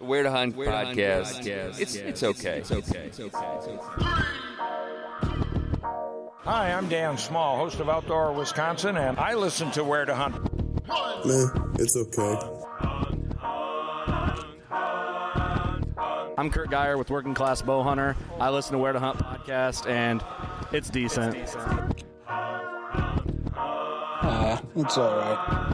Where to Hunt podcast. It's, okay. it's okay. It's okay. Hi, I'm Dan Small, host of Outdoor Wisconsin, and I listen to Where to Hunt. Meh, it's okay. I'm Kurt Geyer with Working Class Bow Hunter. I listen to Where to Hunt podcast, and it's decent. it's Ah, it's alright.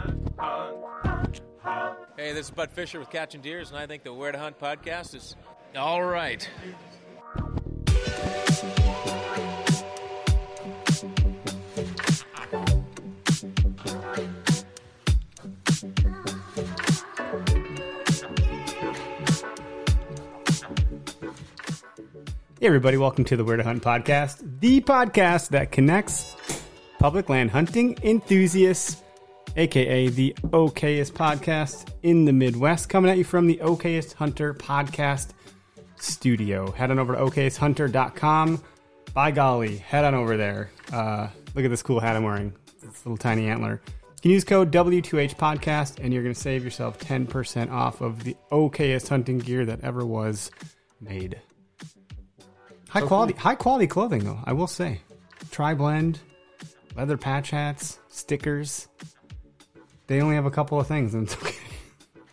Hey, this is Bud Fisher with Catching Deers, and I think the Where to Hunt podcast is all right. Hey, everybody, welcome to the Where to Hunt podcast, the podcast that connects public land hunting enthusiasts, aka the okayest podcast in the Midwest, coming at you from the okayest hunter podcast studio. Head on over to okayesthunter.com. By golly, head on over there. Uh, look at this cool hat I'm wearing. This little tiny antler. You can use code W2H podcast and you're going to save yourself 10% off of the okayest hunting gear that ever was made. High quality, high quality clothing though. I will say, tri blend, leather patch hats, stickers. They only have a couple of things, and it's okay.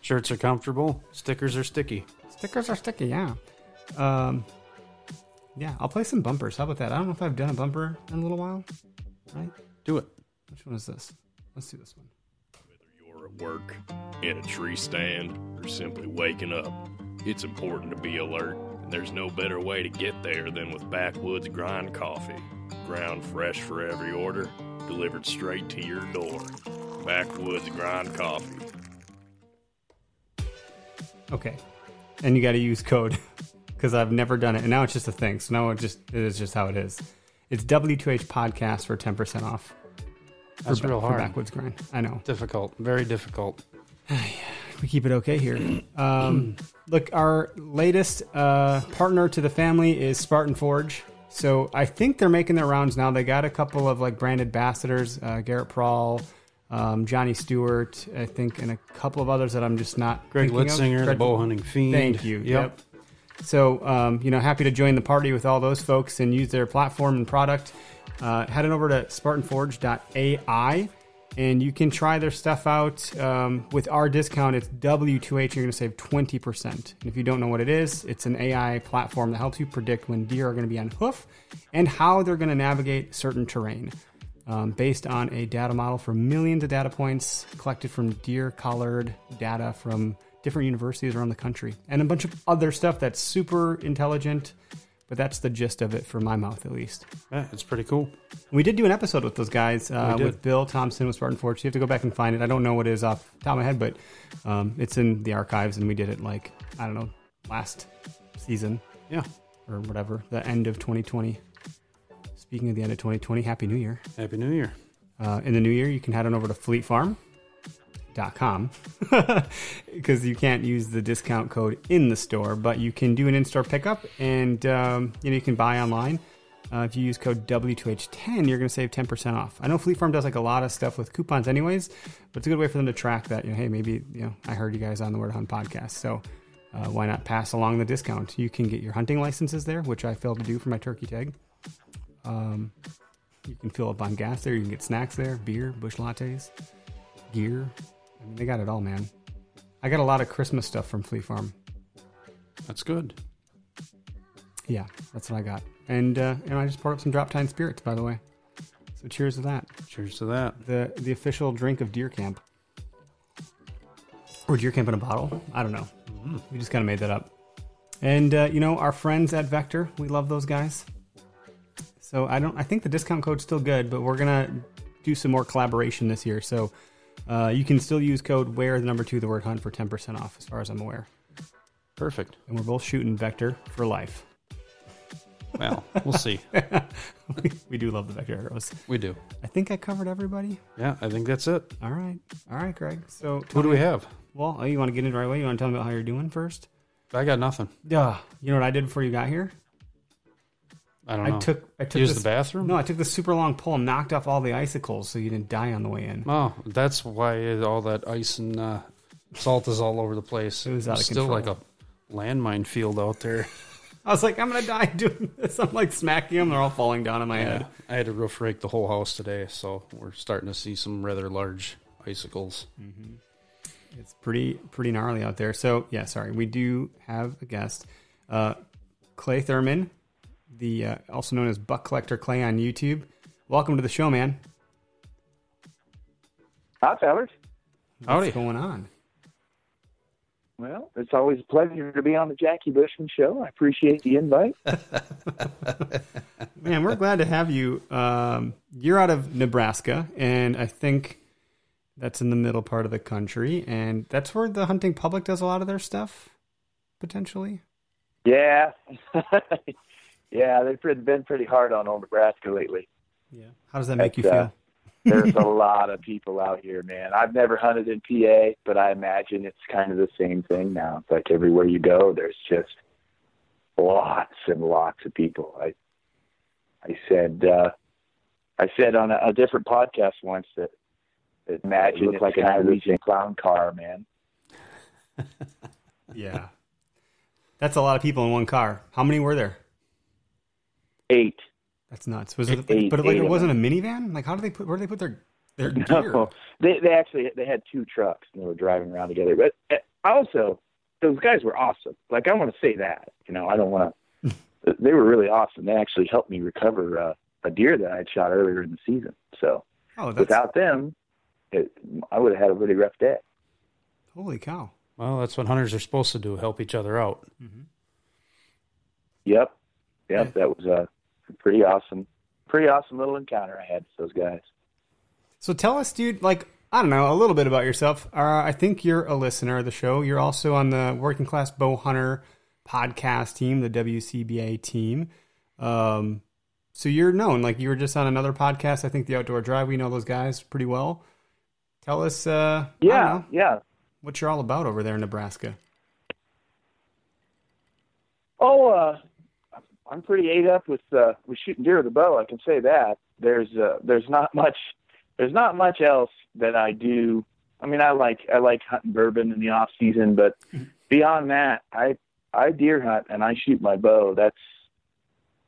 Shirts are comfortable. Stickers are sticky. Stickers are sticky, yeah. Um, yeah, I'll play some bumpers. How about that? I don't know if I've done a bumper in a little while. Right? Do it. Which one is this? Let's do this one. you're at work, in a tree stand, or simply waking up, it's important to be alert. And there's no better way to get there than with Backwoods Grind Coffee. Ground fresh for every order, delivered straight to your door. Backwoods Grind Coffee. Okay, and you got to use code because I've never done it, and now it's just a thing. So now it just it is just how it is. It's W2H podcast for ten percent off. That's for, real for hard. Backwoods grind. I know. Difficult. Very difficult. we keep it okay here. Um, look, our latest uh, partner to the family is Spartan Forge. So I think they're making their rounds now. They got a couple of like brand ambassadors, uh, Garrett Prawl, um, Johnny Stewart, I think, and a couple of others that I'm just not. Greg. Litzinger, the bow hunting fiend. Thank you. Yep. Yep. So, um, you know, happy to join the party with all those folks and use their platform and product. Uh, head on over to SpartanForge.ai and you can try their stuff out. Um, with our discount, it's W2H. You're going to save 20%. And if you don't know what it is, it's an AI platform that helps you predict when deer are going to be on hoof and how they're going to navigate certain terrain. Um, based on a data model for millions of data points collected from deer collared data from different universities around the country and a bunch of other stuff that's super intelligent but that's the gist of it for my mouth at least. Yeah, it's pretty cool. we did do an episode with those guys uh, with bill thompson with spartan forge. You have to go back and find it. I don't know what it is off the top of my head but um, it's in the archives and we did it like i don't know last season Yeah. or whatever the end of 2020 speaking of the end of 2020 happy new year Happy New Year. uh, in the new year, you can head on over to fleetfarm.com because you can't use the discount code in the store, but you can do an in store pickup and um, you, know, you can buy online. Uh, if you use code W2H10, you're going to save 10% off. I know Fleet Farm does like a lot of stuff with coupons, anyways, but it's a good way for them to track that. You know, hey, maybe you know I heard you guys on the Where to Hunt podcast, so uh, why not pass along the discount? You can get your hunting licenses there, which I failed to do for my turkey tag. Um, you can fill up on gas there. You can get snacks there, beer, bush lattes, gear. I mean, they got it all, man. I got a lot of Christmas stuff from Fleet Farm. That's good. Yeah, that's what I got. And uh, and I just poured up some Drop Tine Spirits, by the way. So cheers to that. Cheers to that. The the official drink of Deer Camp. Or Deer Camp in a bottle. I don't know. We just kind of made that up. And uh, you know, our friends at Vector, we love those guys. So I don't. I think the discount code's still good, but we're gonna do some more collaboration this year. So uh, you can still use code where the number two the word hunt for ten percent off, as far as I'm aware. Perfect. and we're both shooting vector for life. Well, we'll see. we, we do love the vector arrows. We do. I think I covered everybody. Yeah, I think that's it. All right, all right, Greg. So Who do we have? Well, oh, you want to get in right away? You want to tell me about how you're doing first? I got nothing. Yeah. You know what I did before you got here? I don't I took I took Use this, the bathroom? No, I took the super long pole and knocked off all the icicles so you didn't die on the way in. Oh, that's why all that ice and uh, salt is all over the place. It was out of still control. like a landmine field out there. I was like, I'm gonna die doing this. I'm like smacking them; they're all falling down on my head. I had to roof rake the whole house today, so we're starting to see some rather large icicles. It's pretty pretty gnarly out there. So yeah, sorry, we do have a guest, uh, Clay Thurman, the uh, also known as Buck Collector Clay on YouTube. Welcome to the show, man. Hi, fellas. Howdy. Going on? Well, it's always a pleasure to be on the Jackie Bushman show. I appreciate the invite. Man, we're glad to have you. Um, you're out of Nebraska, and I think that's in the middle part of the country, and that's where the hunting public does a lot of their stuff, potentially. yeah. yeah, they've been pretty hard on old Nebraska lately. Yeah. How does that make you That's, uh, feel? There's a lot of people out here, man. I've never hunted in PA, but I imagine it's kind of the same thing now. It's like everywhere you go, there's just lots and lots of people. I I said uh I said on a, a different podcast once that, that imagine it's like an Norwegian clown car, man. Yeah. That's a lot of people in one car. How many were there? Eight. That's nuts. Was it? Eight- but like, it wasn't a minivan. Like, how do they put? Where do they put their their gear? No, they they actually they had two trucks and they were driving around together. But uh, also, those guys were awesome. Like I want to say that. You know, I don't want to. they were really awesome. They actually helped me recover uh, a deer that I had shot earlier in the season. So Oh, without them, it, I would have had a really rough day. holy cow. Well, that's what hunters are supposed to do: help each other out. Yep, yep. That was a pretty awesome, pretty awesome little encounter I had with those guys. So tell us, dude. Like, I don't know, a little bit about yourself. Uh, I think you're a listener of the show. You're also on the Working Class Bow Hunter podcast team, the WCBA team. Um, so you're known. Like, you were just on another podcast. I think the Outdoor Drive. We know those guys pretty well. Tell us, uh, Yeah, know, yeah. what you're all about over there in Nebraska. Oh, uh, I'm pretty ate up with uh, with shooting deer with a bow. I can say that. There's uh, there's not much there's not much else that I do. I mean, I like I like hunting bourbon in the off season, but beyond that, I I deer hunt and I shoot my bow. That's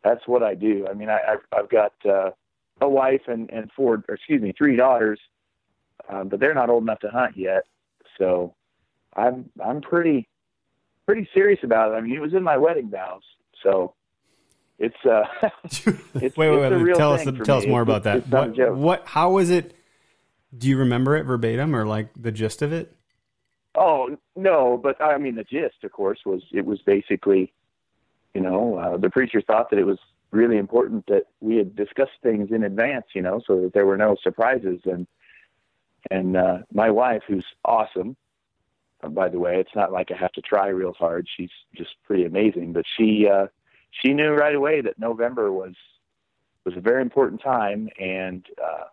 that's what I do. I mean, I I've, I've got uh, a wife and and four, or excuse me, three daughters, um, but they're not old enough to hunt yet. So I'm I'm pretty pretty serious about it. I mean, it was in my wedding vows, so it's uh, it's, wait, wait, wait. tell us, tell us more It's- about that. It's not a What, what? How was it? Do you remember it verbatim or like the gist of it? Oh no, but I mean the gist, of course, was it was basically, you know, uh, the preacher thought that it was really important that we had discussed things in advance, you know, so that there were no surprises. And and uh, my wife, who's awesome, uh, by the way, it's not like I have to try real hard. She's just pretty amazing. But she uh, she knew right away that November was was a very important time, and uh,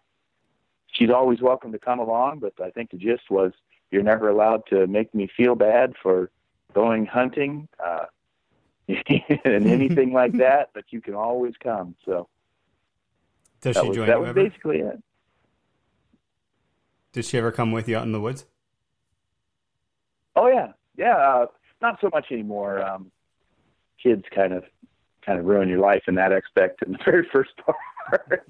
she's always welcome to come along. But I think the gist was you're never allowed to make me feel bad for going hunting uh, and anything like that. But you can always come. So Does that she was, join that was ever? basically it. Did she ever come with you out in the woods? Oh yeah, yeah. Uh, not so much anymore. Um, kids kind of kind of ruin your life in that aspect in the very first part.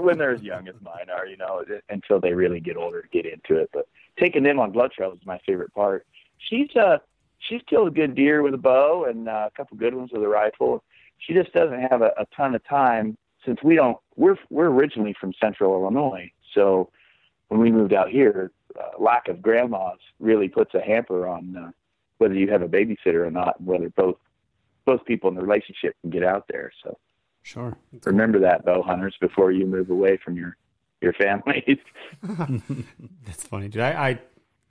When they're as young as mine are, you know, until they really get older to get into it. But taking them on blood trails is my favorite part. She's uh she's killed a good deer with a bow and uh, a couple good ones with a rifle. She just doesn't have a, a ton of time since we don't. We're we're originally from Central Illinois, so when we moved out here, uh, lack of grandmas really puts a hamper on uh, whether you have a babysitter or not, whether both both people in the relationship can get out there. So Sure. remember that, bow hunters, before you move away from your your families. That's funny, dude. I, I,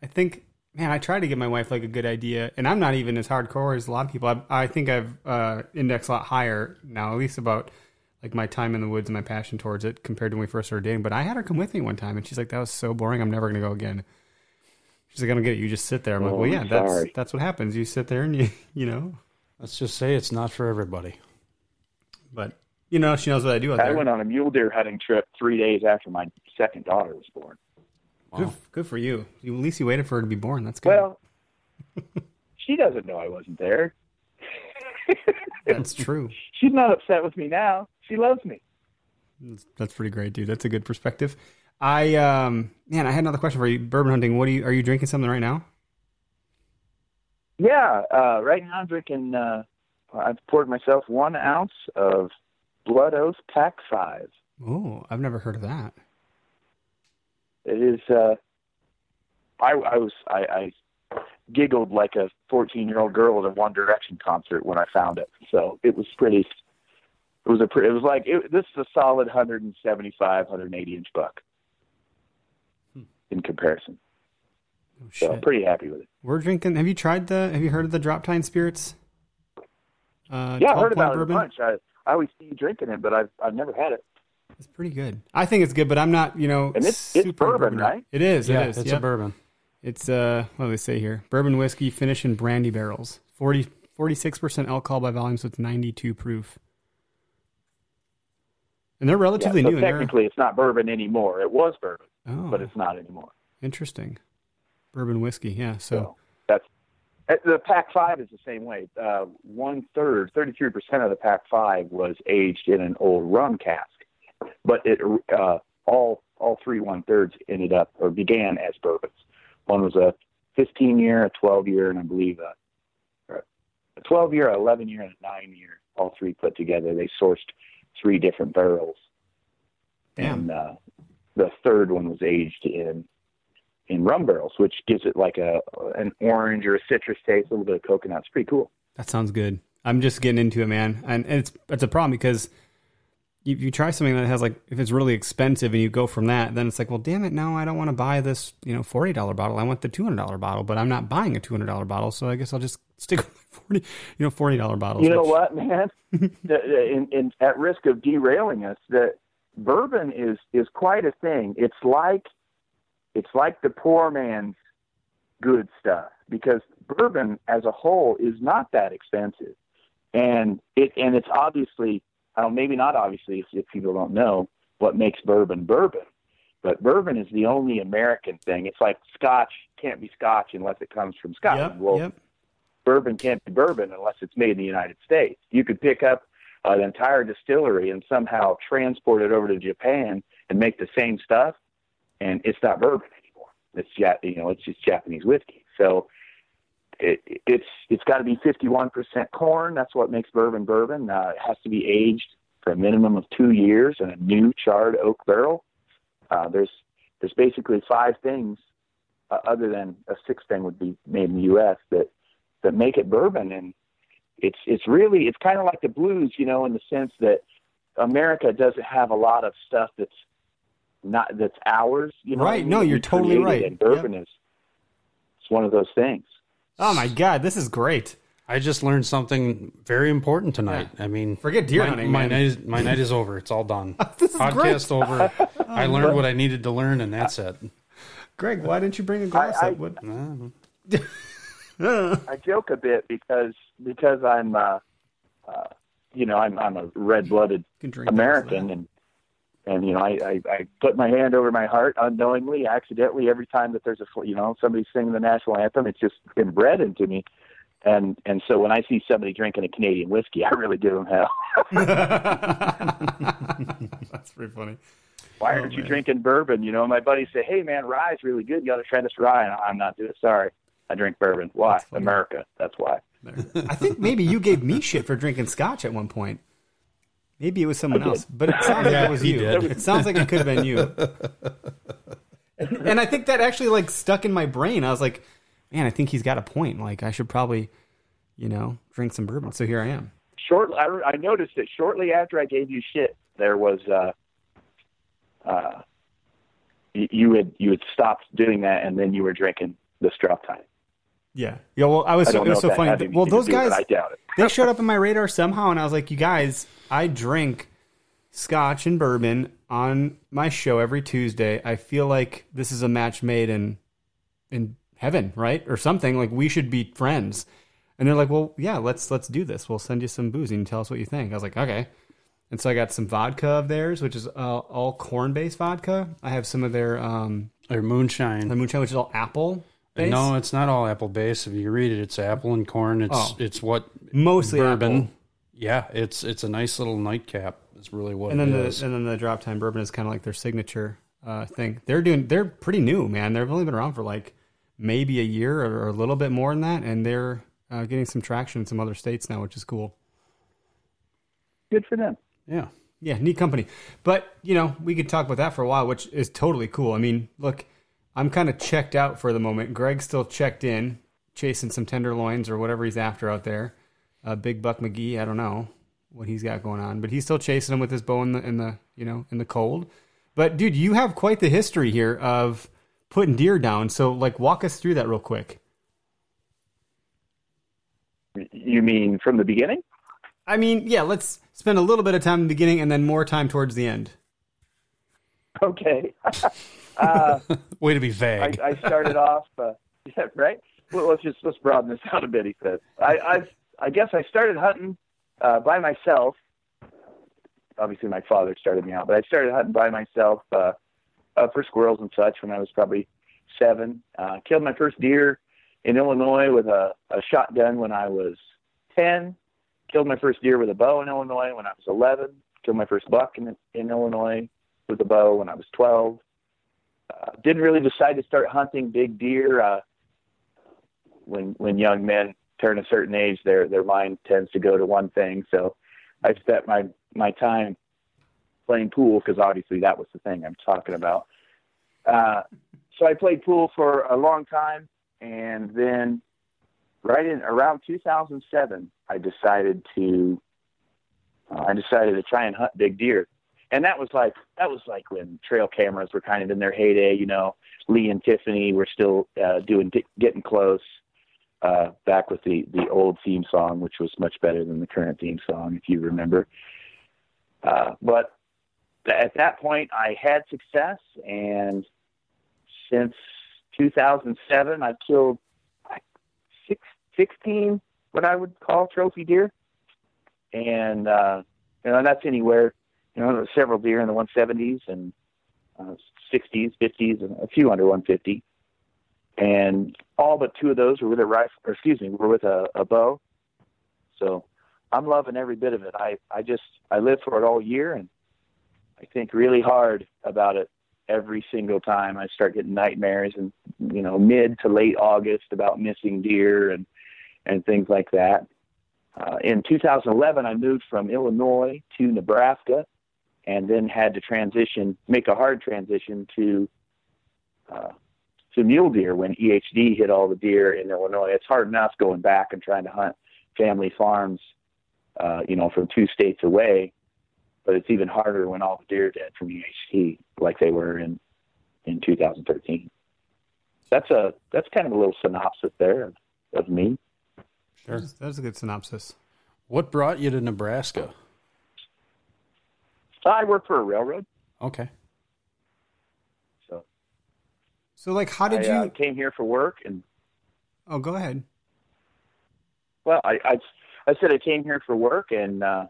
I think man, I try to give my wife like a good idea, and I'm not even as hardcore as a lot of people. I, I think I've uh, indexed a lot higher now, at least about like my time in the woods and my passion towards it compared to when we first started dating. But I had her come with me one time, and she's like, "That was so boring. I'm never gonna go again." She's like, "I don't get it. You just sit there." I'm like, Oh, "Well, yeah, I'm that's sorry. that's what happens. You sit there and you you know." Let's just say it's not for everybody. But you know, she knows what I do out I there. went on a mule deer hunting trip three days after my second daughter was born. Good, good for you. You- At least you waited for her to be born. That's good. Well, she doesn't know I wasn't there. that's true. She's not upset with me now. She loves me. That's, that's pretty great, dude. That's a good perspective. I um man, I had another question for you. Bourbon hunting. What are you are you drinking something right now? Yeah, uh, right now I'm drinking. Uh, I've poured myself one ounce of Blood Oath Pack Five. Oh, I've never heard of that. It is. Uh, I, I was. I, I giggled like a 14 year old girl at a One Direction concert when I found it. So it was pretty. It was a. Pretty, it was like it, this is a solid 175, 180 inch buck. In comparison, Oh, so I'm pretty happy with it. We're drinking. Have you tried the? Have you heard of the Drop Tine Spirits? Uh, Yeah, I 12 heard about bourbon? it a bunch. I, I always see you drinking it, but I've I've never had it. It's pretty good. I think it's good, but I'm not. You know, And it's- it's bourbon, bourbon- right? It is. yeah, it is. it's yep. a bourbon. It's uh, what do they say here? Bourbon whiskey finished in brandy barrels. 46 percent alcohol by volume, so it's ninety two proof. And they're relatively yeah, so new. and technically, it's not bourbon anymore. It was bourbon, oh, but it's not anymore. interesting. Bourbon whiskey, yeah. So So that's uh, the Pack Five is the same way. Uh, one third, thirty-three percent of the Pack Five was aged in an old rum cask, but it uh, all all three one thirds ended up or began as bourbons. One was a fifteen year, a twelve year, and I believe a, a twelve year, a eleven year, and a nine year. All three put together. They sourced three different barrels, Damn. and uh, the third one was aged in in rum barrels, which gives it like a an orange or a citrus taste, a little bit of coconut. It's pretty cool. That sounds good. I'm just getting into it, man, and, and it's it's a problem because if you try something that has like if it's really expensive and you go from that, then it's like, well, damn it, no, I don't want to buy this you know forty dollar bottle. I want the two hundred dollar bottle, but I'm not buying a two hundred dollar bottle, so I guess I'll just stick with forty you know forty dollar bottles. You know which- what, man? in, in, at risk of derailing us, that bourbon is is quite a thing. It's like it's like the poor man's good stuff because bourbon as a whole is not that expensive, and it and it's obviously I don't maybe not obviously if, if people don't know what makes bourbon bourbon, but bourbon is the only American thing. It's like Scotch can't be Scotch unless it comes from Scotland. Yep, well, yep. bourbon can't be bourbon unless it's made in the United States. You could pick up an entire distillery and somehow transport it over to Japan and make the same stuff, and it's not bourbon anymore. It's ja- you know it's just Japanese whiskey. So it, it's it's got to be 51% corn. That's what makes bourbon bourbon. Uh, it has to be aged for a minimum of two years in a new charred oak barrel. Uh, there's there's basically five things uh, other than a sixth thing would be made in the U.S. that that make it bourbon and it's it's really it's kind of like the blues you know in the sense that america doesn't have a lot of stuff that's not that's ours you know Right. what I No, you're We totally right. it, and bourbon is it's one of those things Oh my god, this is great. I just learned something very important tonight. I mean, Forget deer my, hunting, My man. night, is, my night is over. It's all done. This is Podcast great. over. I learned what I needed to learn, and that's it. Greg, why didn't you bring a glass? I- that would- i joke a bit because because i'm uh uh you know i'm i'm a red blooded american and and you know I, I i put my hand over my heart unknowingly accidentally every time that there's a fl- you know somebody singing the national anthem it's just inbred into me. And and so when i see somebody drinking a canadian whiskey i really give them hell. That's pretty funny. why Oh, aren't you drinking bourbon? You know my buddies say hey man rye's really good. You got to try this rye. And i'm not doing it. Sorry. I drink bourbon. Why? America. That's why. I think maybe you gave me shit for drinking scotch at one point. Maybe it was someone else, but it sounds like it was you. did. It sounds like it could have been you. And I think that actually like stuck in my brain. I was like, man, I think he's got a point. Like I should probably, you know, drink some bourbon. So here I am. short I, I noticed that shortly after I gave you shit, there was uh, uh, you, you had you had stopped doing that, and then you were drinking the Drop Tine. Yeah. Yeah. Well, I was. I So, don't it was if so funny. had Well, anything to those do it. guys, I doubt it. they showed up in my radar somehow, and I was like, you guys, I drink scotch and bourbon on my show every Tuesday. I feel like this is a match made in in heaven, right, or something. Like we should be friends. And they're like, well, yeah, let's let's do this. We'll send you some booze and tell us what you think. I was like, okay. And so I got some vodka of theirs, which is uh, all corn based vodka. I have some of their um, Or moonshine. their moonshine, which is all apple based. No, it's not all apple based. If you read it, it's apple and corn. It's Oh. it's what mostly bourbon. apple. Yeah, it's it's a nice little nightcap. Is really what and then it the is. and then the Drop Tine bourbon is kind of like their signature uh, thing. They're doing they're pretty new, man. They've only been around for like maybe a year or, or a little bit more than that, and they're uh, getting some traction in some other states now, which is cool. Good for them. yeah. Yeah, neat company. But you know, we could talk about that for a while, which is totally cool. I mean, look, I'm kind of checked out for the moment. Greg's still checked in, chasing some tenderloins or whatever he's after out there. Uh, Big Buck McGee, I don't know what he's got going on, but he's still chasing them with his bow in the in the you know in the cold. But dude, you have quite the history here of putting deer down. So like, walk us through that real quick. You mean from the beginning? I mean, yeah, let's spend a little bit of time in the beginning and then more time towards the end. Okay. uh, Way to be vague. I started off, uh, yeah, right? Well, let's just let's broaden this out a bit. He says, I I've, I guess I started hunting uh, by myself. Obviously, my father started me out, but I started hunting by myself uh, uh, for squirrels and such when I was probably seven. Uh, killed my first deer in Illinois with a, a shotgun when I was ten. Killed my first deer with a bow in Illinois when I was eleven. Killed my first buck in in Illinois with a bow when I was twelve uh, didn't really decide to start hunting big deer uh, when when young men turn a certain age. Their their mind tends to go to one thing. So I spent my my time playing pool because obviously that was the thing I'm talking about. Uh, so I played pool for a long time, and then right in around 2007, I decided to uh, I decided to try and hunt big deer and that was like that was like when trail cameras were kind of in their heyday. You know, Lee and Tiffany were still uh, doing getting close. Uh, back with the the old theme song, which was much better than the current theme song, if you remember. Uh, but at that point, I had success, and since 2007, I've killed six, 16 what I would call trophy deer, and uh, you know that's anywhere you know, several deer in the 170s and uh, 60s, 50s, and a few under 150. And all but two of those were with a rifle, or excuse me, were with a, a bow. So I'm loving every bit of it. I, I just, I live for it all year and I think really hard about it every single time. I start getting nightmares and, you know, mid to late August about missing deer and, and things like that. Uh, in 2011, I moved from Illinois to Nebraska and then had to transition, make a hard transition to uh, to mule deer when EHD hit all the deer in Illinois. It's hard enough going back and trying to hunt family farms, uh, you know, from two states away, but it's even harder when all the deer are dead from EHD, like they were in in 2013. That's a that's kind of a little synopsis there of, of me. Sure, that's a good synopsis. What brought you to Nebraska? I work for a railroad. Okay. So, so like, how did I, you uh, came here for work? And oh, go ahead. Well, I, I, I said I came here for work, and uh,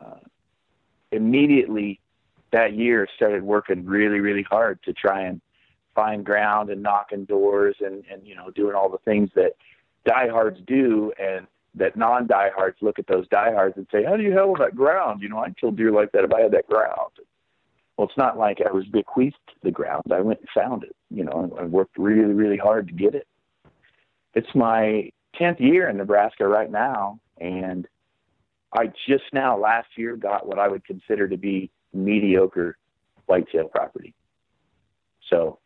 uh, immediately that year started working really, really hard to try and find ground and knocking doors and and you know doing all the things that diehards do and that non-diehards look at those diehards and say, "How do you handle that ground? You know, I'd kill deer like that if I had that ground." Well, it's not like I was bequeathed the ground. I went and found it. You know, I worked really, really hard to get it. It's my tenth year in Nebraska right now, and I just now last year got what I would consider to be mediocre whitetail property. So,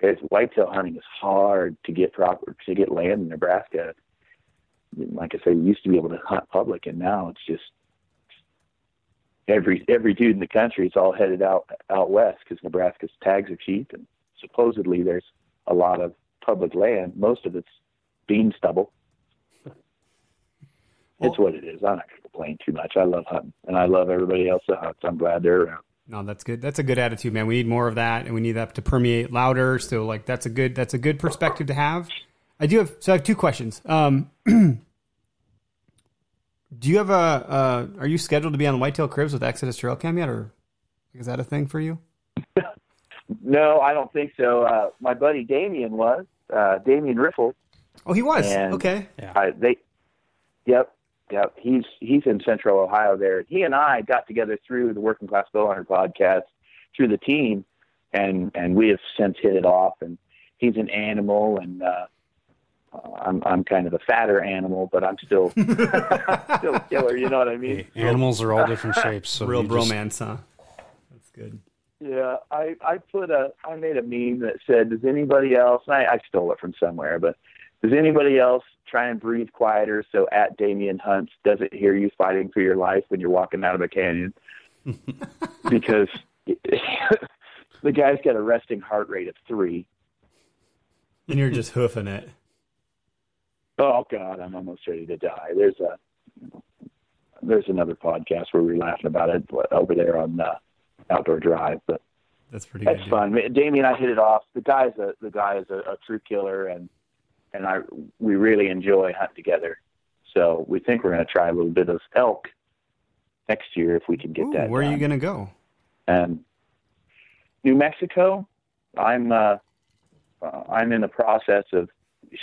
it's, whitetail hunting is hard to get proper to get land in Nebraska like I say, we used to be able to hunt public, and now it's just every every dude in the country is all headed out out west because Nebraska's tags are cheap, and supposedly there's a lot of public land. Most of it's bean stubble. it's what it is. I'm not going to complain too much. I love hunting, and I love everybody else that hunts. I'm glad they're around. No, that's good. That's a good attitude, man. We need more of that, and we need that to permeate louder. So, like, that's a good that's a good perspective to have. I do have so I have two questions. Um, do you have a uh, are you scheduled to be on Whitetail Cribs with Exodus Trail Cam yet, or is that a thing for you? No, I don't think so. Uh, my buddy Damien was uh, Damien Riffle. Oh, he was. And okay. I, they, yep, yep. He's he's in Central Ohio there. He and I got together through the Working Class Bowhunter podcast through the team, and and we have since hit it off. And he's an animal, and uh, I'm I'm kind of a fatter animal, but I'm still still a killer. You know what I mean? Hey, animals are all different shapes. So Real you just- bromance, huh? That's good. Yeah, I I put a I made a meme that said, "Does anybody else?" And I, I stole it from somewhere, but does anybody else try and breathe quieter so at Damien Hunts doesn't hear you fighting for your life when you're walking out of a canyon? because the guy's got a resting heart rate of three. And you're just hoofing it. Oh God, I'm almost ready to die. There's a there's another podcast where we're laughing about it over there on uh, Outdoor Drive, but That's pretty that's good. fun. Damien and I hit it off. The guy's a the guy is a, a true killer, and and I we really enjoy hunting together. So we think we're going to try a little bit of elk next year if we can get Ooh, that. where are you gonna go? And New Mexico, I'm uh, uh, I'm in the process of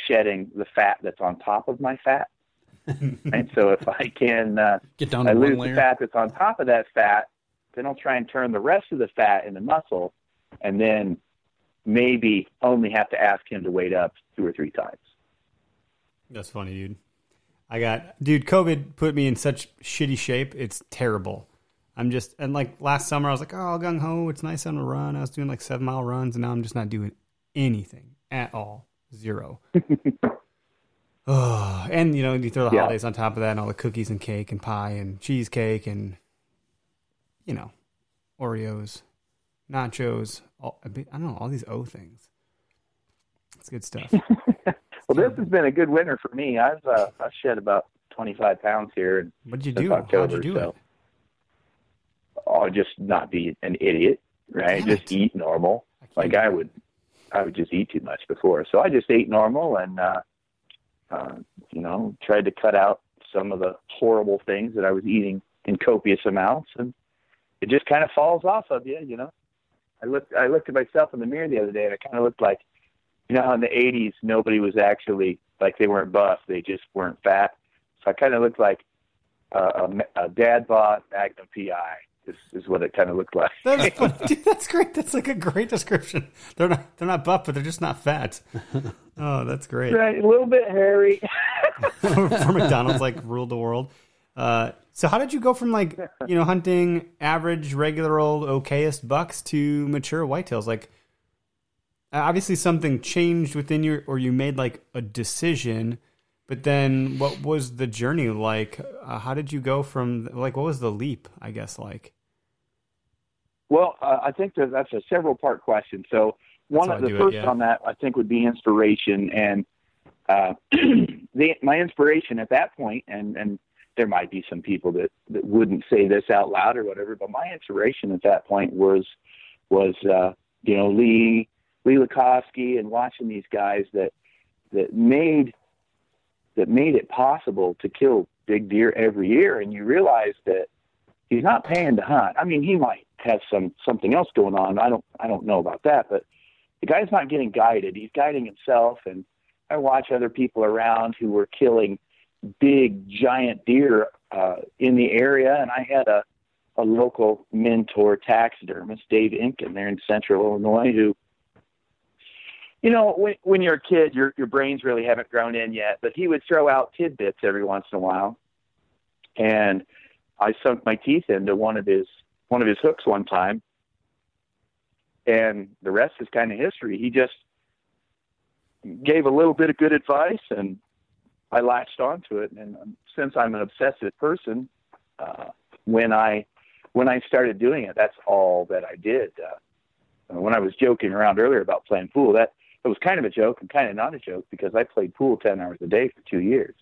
shedding the fat that's on top of my fat. and so if I can uh, Get down I to lose one the layer. fat that's on top of that fat, then I'll try and turn the rest of the fat into muscle, and then maybe only have to ask him to wait up two or three times. That's funny, dude. I got dude. COVID put me in such shitty shape. It's terrible. I'm just and like last summer, I was like, oh, gung ho. It's nice on a run. I was doing like seven mile runs, and now I'm just not doing anything at all. Zero. oh, and you know, you throw the Yeah. holidays on top of that, and all the cookies and cake and pie and cheesecake and you know, Oreos, nachos. All, I I don't know all these O things. It's good stuff. Well, this has been a good winter for me. I've uh, I've shed about 25 pounds here, What did you do? October, How'd you do so- it? I'll just not be an idiot, right? Damn just it. eat normal. Like I would, I would just eat too much before. So I just ate normal and, uh, uh, you know, tried to cut out some of the horrible things that I was eating in copious amounts, and it just kind of falls off of you, you know. I looked, I looked at myself in the mirror the other day, and I kind of looked like, you know, in the '80s nobody was actually like they weren't buff, they just weren't fat. So I kind of looked like uh, a, a dad bod Magnum PI. Is, is what it kind of looked like. That's. Dude, that's great. That's like a great description. They're not they're not buff, but they're just not fat. Oh, that's great. Right, a little bit hairy. for, for McDonald's like ruled the world. Uh, so how did you go from like you know hunting average, regular old okayest bucks to mature whitetails? Like obviously something changed within you, or you made like a decision. But then, what was the journey like? Uh, how did you go from like what was the leap? I guess like Well, uh, I think that that's a several part question. So one of the do it, first yeah. on that I think would be inspiration, and uh, the my inspiration at that point, and and there might be some people that that wouldn't say this out loud or whatever, but my inspiration at that point was was uh, you know Lee Lee Lakosky and watching these guys that that made that made it possible to kill big deer every year, and you realize that he's not paying to hunt. I mean, he might have some something else going on. I don't I don't know about that, but the guy's not getting guided. He's guiding himself, and I watch other people around who were killing big giant deer uh, in the area, and I had a a local mentor taxidermist, Dave Inkin, there in Central Illinois, who you know, when when you're a kid, your your brains really haven't grown in yet. But he would throw out tidbits every once in a while, and I sunk my teeth into one of his one of his hooks one time, and the rest is kind of history. He just gave a little bit of good advice, and I latched onto it. And um, since I'm an obsessive person, uh, when I when I started doing it, that's all that I did. Uh, when I was joking around earlier about playing pool, that it was kind of a joke and kind of not a joke because I played pool 10 hours a day for two years.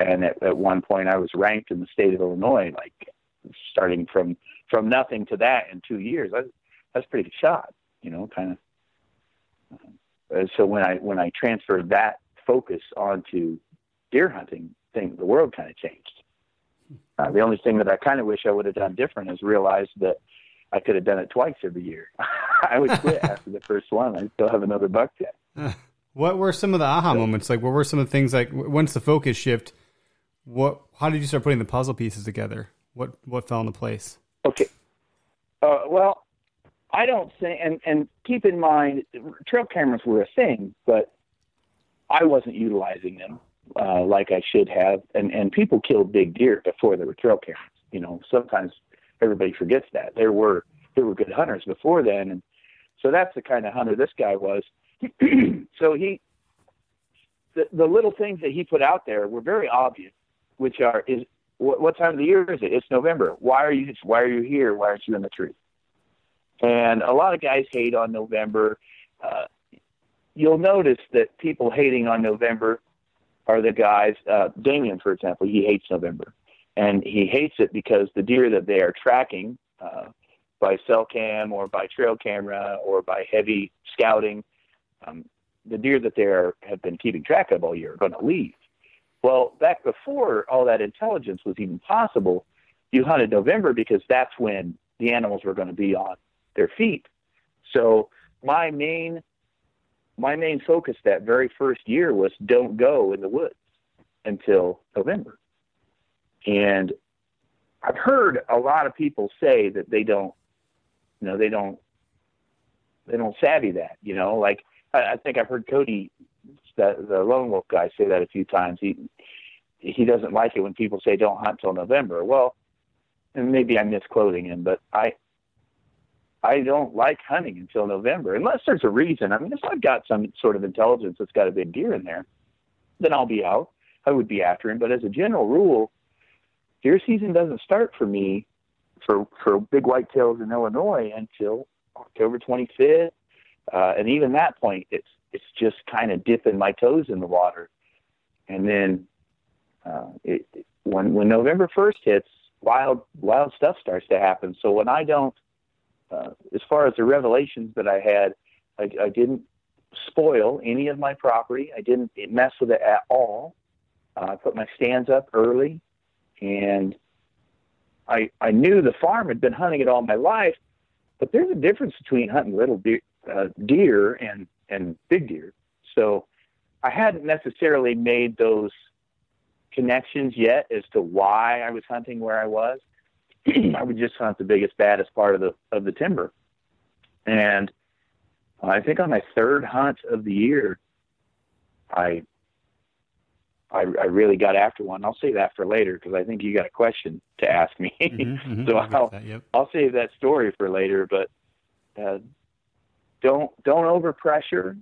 And at, at one point I was ranked in the state of Illinois, like starting from, from nothing to that in two years. That's a pretty good shot, you know, kind of. Uh, so when I, when I transferred that focus onto deer hunting thing, the world kind of changed. Uh, the only thing that I kind of wish I would have done different is realized that I could have done it twice every year. I would quit after the first one. I still have another buck yet. What were some of the aha moments? Like, what were some of the things like once the focus shift? What? How did you start putting the puzzle pieces together? What what fell into place? Okay. Uh, well, I don't think, and and keep in mind, trail cameras were a thing, but I wasn't utilizing them uh, like I should have. And and people killed big deer before there were trail cameras. You know, sometimes everybody forgets that there were there were good hunters before then, and so that's the kind of hunter this guy was. so he, the the little things that he put out there were very obvious, which are is what, what time of the year is it? It's November. Why are you Why are you here? Why aren't you in the tree? And a lot of guys hate on November. Uh, you'll notice that people hating on November are the guys. Uh, Damien, for example, he hates November, and he hates it because the deer that they are tracking uh, by cell cam or by trail camera or by heavy scouting, um, the deer that they are, have been keeping track of all year are going to leave. Well, back before all that intelligence was even possible, you hunted November because that's when the animals were going to be on their feet. So my main my main focus that very first year was don't go in the woods until November. And I've heard a lot of people say that they don't, you know, they don't, they don't savvy that, you know, like I, I think I've heard Cody, the, the lone wolf guy say that a few times. He, he doesn't like it when people say don't hunt till November. Well, and maybe I'm misquoting him, but I, I don't like hunting until November, unless there's a reason. I mean, if I've got some sort of intelligence that's got a big deer in there, then I'll be out. I would be after him. But as a general rule, deer season doesn't start for me for for big whitetails in Illinois until October 25th, uh, and even that point, it's it's just kind of dipping my toes in the water, and then uh, it, when when November 1st hits, wild wild stuff starts to happen. So when I don't uh, as far as the revelations that I had, I, I didn't spoil any of my property. I didn't mess with it at all. Uh, I put my stands up early, and I I knew the farm had been hunting it all my life, but there's a difference between hunting little deer, uh, deer and and big deer. So I hadn't necessarily made those connections yet as to why I was hunting where I was. I would just hunt the biggest, baddest part of the of the timber. And I think on my third hunt of the year, I I, I really got after one. I'll save that for later because I think you got a question to ask me. Mm-hmm, mm-hmm. so I I'll that, yep. I'll save that story for later. But uh, don't don't overpressure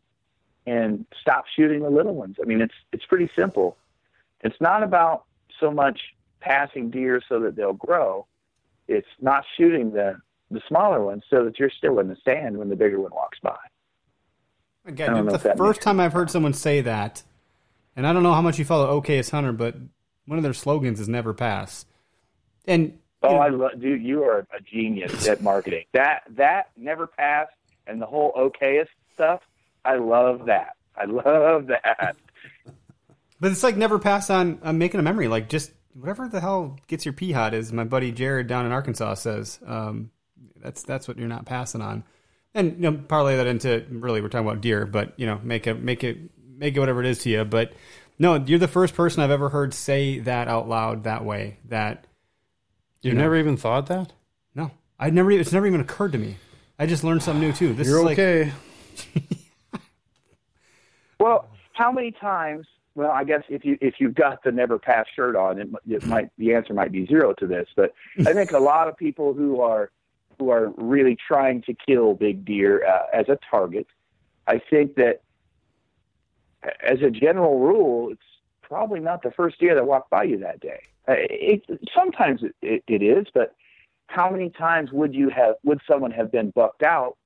and stop shooting the little ones. I mean, it's it's pretty simple. It's not about so much passing deer so that they'll grow it's not shooting the the smaller ones so that you're still in the stand when the bigger one walks by. Again, it's the first time I've heard someone say that, and I don't know how much you follow Okayest Hunter, but one of their slogans is "Never Pass." And oh, know, I love, dude, you are a genius at marketing. that that never pass and the whole Okayest stuff. I love that. I love that. But it's like never pass on, on making a memory. Like just whatever the hell gets your pee hot, as my buddy Jared down in Arkansas says. Um, that's that's what you're not passing on, and you know parlay that into really we're talking about deer, but you know make it make it make it whatever it is to you. But no, you're the first person I've ever heard say that out loud that way. That you, you know, never even thought that. No, I never. It's never even occurred to me. I just learned something new too. This you're is okay. Like, well, how many times well, I guess if you if you've got the never pass shirt on, it, it might the answer might be zero to this. But I think a lot of people who are who are really trying to kill big deer uh, as a target, I think that as a general rule, it's probably not the first deer that walked by you that day. Uh, it, sometimes it, it is, but how many times would you have would someone have been bucked out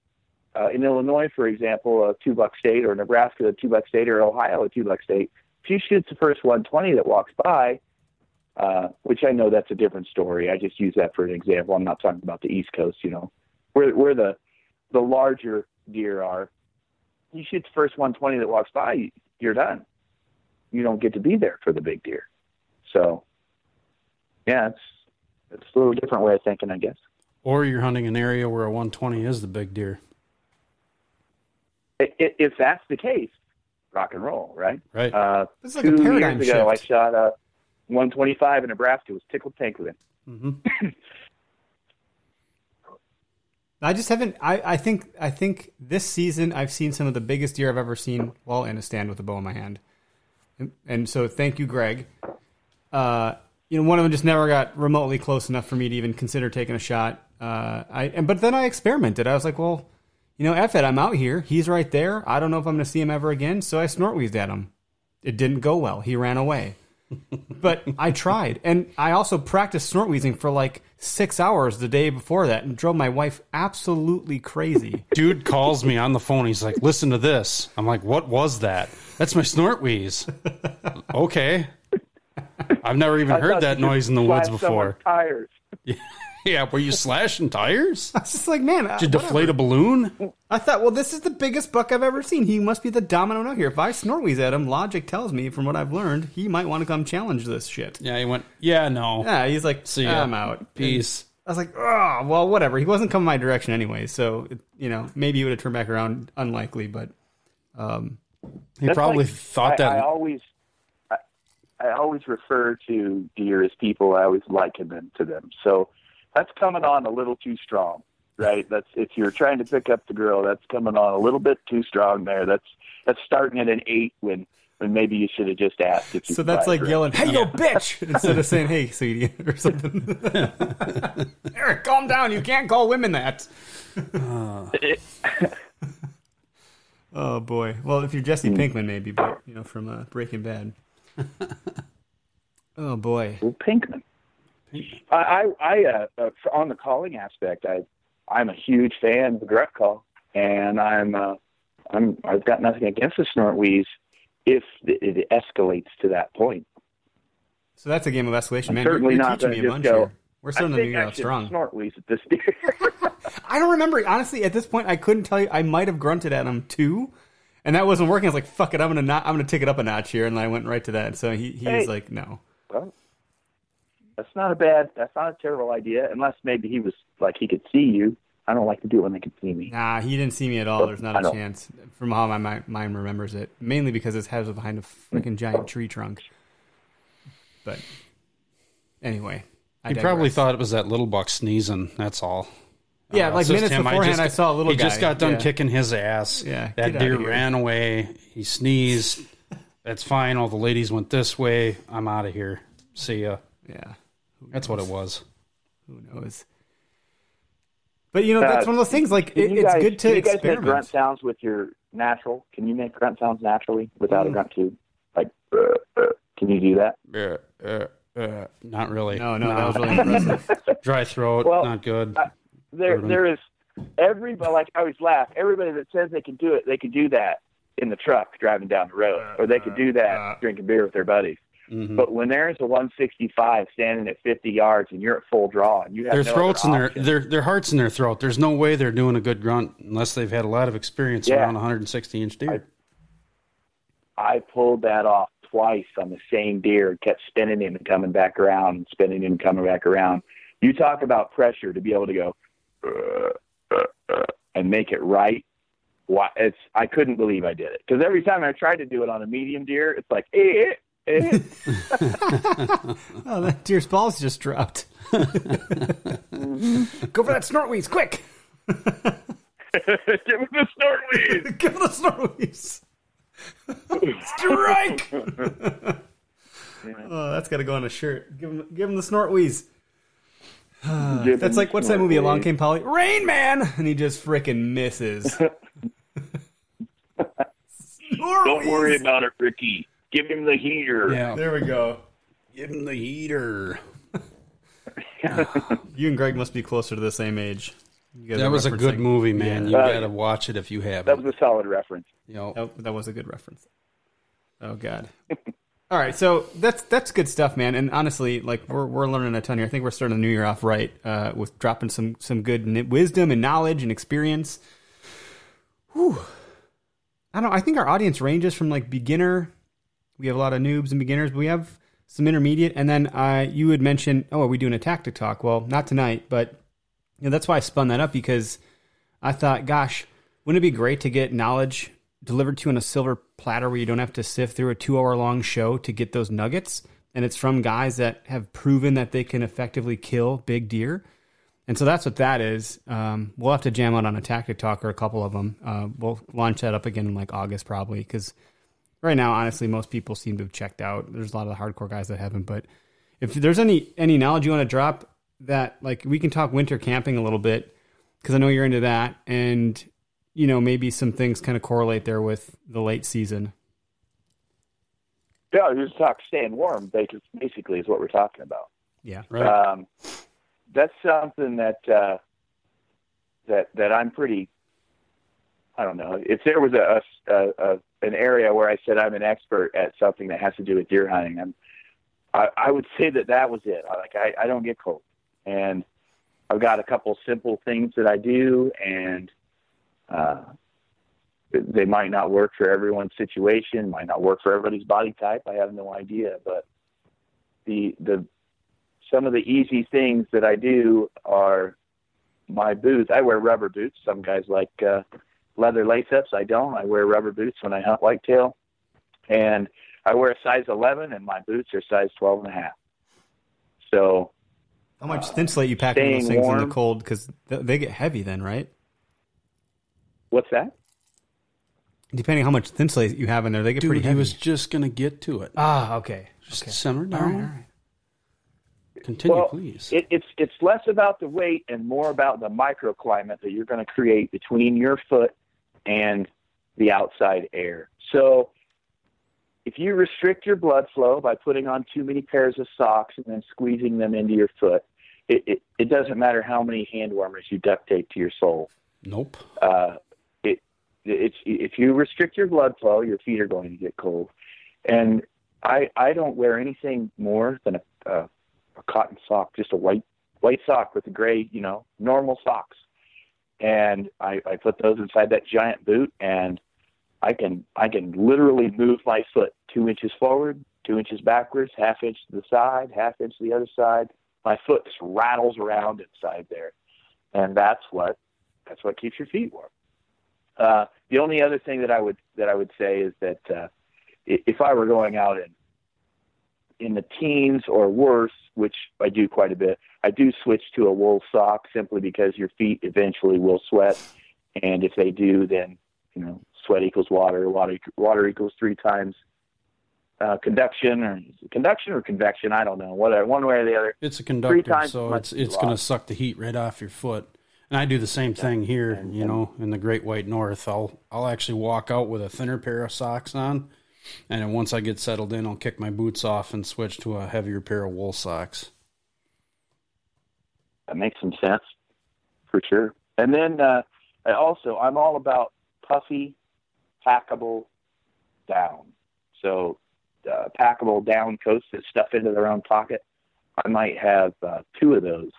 uh, in Illinois, for example, a two buck state, or Nebraska, a two buck state, or Ohio, a two buck state, if you shoot the first 120 that walks by, uh, which I know that's a different story. I just use that for an example. I'm not talking about the East Coast, you know, where where the the larger deer are. You shoot the first 120 that walks by, you're done. You don't get to be there for the big deer. So, yeah, it's it's a little different way of thinking, I guess. Or you're hunting an area where a 120 is the big deer. I- i- If that's the case, rock and roll, right? Right. Uh, This is like a two years ago, shift. I shot a 125 in Nebraska. It was tickled pink with it. Mm-hmm. I just haven't. I, I think. I think this season I've seen some of the biggest deer I've ever seen while in a stand with a bow in my hand, and, and so thank you, Greg. Uh, you know, one of them just never got remotely close enough for me to even consider taking a shot. Uh, I and but then I experimented. I was like, well, you know, F it. I'm out here. He's right there. I don't know if I'm going to see him ever again. So I snort wheezed at him. It didn't go well. He ran away. But I tried, and I also practiced snort wheezing for like six hours the day before that, and drove my wife absolutely crazy. Dude calls me on the phone. He's like, "Listen to this." I'm like, "What was that?" That's my snort wheeze. okay. I've never even I heard that noise in the woods before. Tires. Yeah, were you slashing tires? I was just like, man, Did you deflate a balloon? I thought, well, this is the biggest buck I've ever seen. He must be the domino out here. If I snort at him, logic tells me, from what I've learned, he might want to come challenge this shit. Yeah, he went. Yeah, no. Yeah, he's like, See ya. I'm out. Peace. I was like, oh, well, whatever. He wasn't coming my direction anyway, so it, you know, maybe he would have turned back around. Unlikely, but um, He That's probably like- thought I, that. I always, I, I always refer to deer as people. I always liken them to them. So that's coming on a little too strong, right? That's if you're trying to pick up the girl, that's coming on a little bit too strong there. That's that's starting at an eight when when maybe you should have just asked if you. so that's like yelling, "Hey, yo, bitch!" instead of saying, "Hey, sweetie," or something. Eric, calm down. You can't call women that. oh boy. Well, if you're Jesse Pinkman, maybe, but you know, from uh, Breaking Bad. oh boy. Well, Pinkman. I, I, uh, uh, on the calling aspect, I, I'm a huge fan of the grunt call, and I'm, uh, I'm, I've got nothing against the snort wheeze if it, escalates to that point. So that's a game of escalation, man. You're, certainly you're not teaching me a to bunch go. here. We're starting I the think new year I out strong. snort wheeze at this deer. I don't remember honestly. At this point, I couldn't tell you. I might have grunted at him too, and that wasn't working. I was like, "Fuck it, I'm gonna not. I'm gonna take it up a notch here," and I went right to that. So he he was like, "No." Well, that's not a bad. That's not a terrible idea, unless maybe he was like he could see you. I don't like to do it when they can see me. Nah, he didn't see me at all. Well, There's not I a don't- chance. From how my mind remembers it, mainly because his head was behind a freaking giant tree trunk. But anyway, I he digress. probably thought it was that little buck sneezing. That's all. Yeah, Uh, like it's just minutes him. beforehand, just- I saw a little He just got done Yeah. kicking his ass. Yeah, that deer ran away. He sneezed. That's fine. All the ladies went this way. I'm out of here. See ya. Yeah, That's what it was. who knows? But you know, that's Uh, one of those things. Like it, you it's good to can you guys make experiment. grunt sounds with your natural? Can you make grunt sounds naturally without Mm. a grunt tube? Like, uh, uh, can you do that? Uh, uh, uh, not really. No, no, that was really impressive. Dry throat. Well, not good. I- There, Bourbon. there is everybody. Like I always laugh. Everybody that says they can do it, they can do that in the truck driving down the road, or they could do that uh, drinking beer with their buddies. Mhm. But when there's a 165 standing at 50 yards and you're at full draw and you have their no throats in their their their hearts in their throat. There's no way they're doing a good grunt unless they've had a lot of experience Yeah. around 160 inch deer. I pulled that off twice on the same deer kept spinning him and coming back around and spinning him and coming back around. You talk about pressure to be able to go uh, uh, uh, and make it right. Why it's I couldn't believe I did it because every time I tried to do it on a medium deer, it's like eh, eh. Oh, that deer's balls just dropped. Mm-hmm. Go for that snort wheeze, quick! give him the snort weed. Give him the snort wheeze. Strike! oh, that's got to go on a shirt. Give him, give him the snort wheeze. That's like what's that movie? Along. Came Polly. Rain Man, and he just frickin' misses. Don't worry about it, Ricky. Give him the heater. yeah, There we go. give him the heater. You and Greg must be closer to the same age. You That was a good movie, man. Yeah. You got to watch it if you haven't. That was a solid reference. You know, That, that was a good reference. Oh God. All right, so that's that's good stuff, man. And honestly, like we're we're learning a ton here. I think we're starting the new year off right uh, with dropping some some good n- wisdom and knowledge and experience. Whew. I don't. I think our audience ranges from like beginner. We have a lot of noobs and beginners, but we have some intermediate. And then uh, you had mentioned, oh, are we doing a tactic talk? Well, not tonight, but you know, that's why I spun that up because I thought, gosh, wouldn't it be great to get knowledge delivered to you on a silver platter where you don't have to sift through a two hour long show to get those nuggets? And it's from guys that have proven that they can effectively kill big deer. And so that's what that is. Um, we'll have to jam out on a tactic talk or a couple of them. Uh, we'll launch that up again in like August probably because right now, honestly, most people seem to have checked out. There's a lot of the hardcore guys that haven't. But if there's any any knowledge you want to drop, that like we can talk winter camping a little bit because I know you're into that, and you know maybe some things kind of correlate there with the late season. Yeah, just talk staying warm. basi- Basically, is what we're talking about. Yeah, right? Um, that's something that uh, that that I'm pretty. I don't know. If there was a, a, a an area where I said I'm an expert at something that has to do with deer hunting, I'm, I, I would say that that was it. I- Like I, I don't get cold, and I've got a couple simple things that I do, and uh, they might not work for everyone's situation, might not work for everybody's body type. I have no idea, but the the some of the easy things that I do are my boots. I wear rubber boots. Some guys like uh, leather lace ups. I don't. I wear rubber boots when I hunt whitetail, and I wear a size 11, and my boots are size 12 and a half. So how much Thinsulate you pack in those staying things in the cold because they get heavy then, right? what's that? Depending how much Thinsulate you have in there, they get Dude, pretty heavy. he was just going to get to it. ah, okay. Just okay. simmer down. right, all right. Continue, well, please. It, it's it's less about the weight and more about the microclimate that you're going to create between your foot and the outside air. So, if you restrict your blood flow by putting on too many pairs of socks and then squeezing them into your foot, it, it, it doesn't matter how many hand warmers you duct tape to your sole. nope. Uh, it, it's if you restrict your blood flow, your feet are going to get cold. And I I don't wear anything more than a, a, a cotton sock, just a white white sock with a gray, you know, normal socks. And I, I put those inside that giant boot, and I can I can literally move my foot two inches forward, two inches backwards, half inch to the side, half inch to the other side. My foot just rattles around inside there, and that's what that's what keeps your feet warm. Uh, the only other thing that I would that I would say is that uh, if I were going out in in the teens or worse, which I do quite a bit, I do switch to a wool sock simply because your feet eventually will sweat, and if they do, then you know sweat equals water. Water water equals three times uh, conduction or conduction or convection. I don't know. Whatever, one way or the other. It's a conductor, so it's it's going to suck the heat right off your foot. And I do the same thing here, And- you know, in the Great White North. I'll I'll actually walk out with a thinner pair of socks on, and then once I get settled in, I'll kick my boots off and switch to a heavier pair of wool socks. That makes some sense, for sure. And then uh, I also, I'm all about puffy, packable down. So uh, packable down coats that stuff into their own pocket. I might have uh, two of those.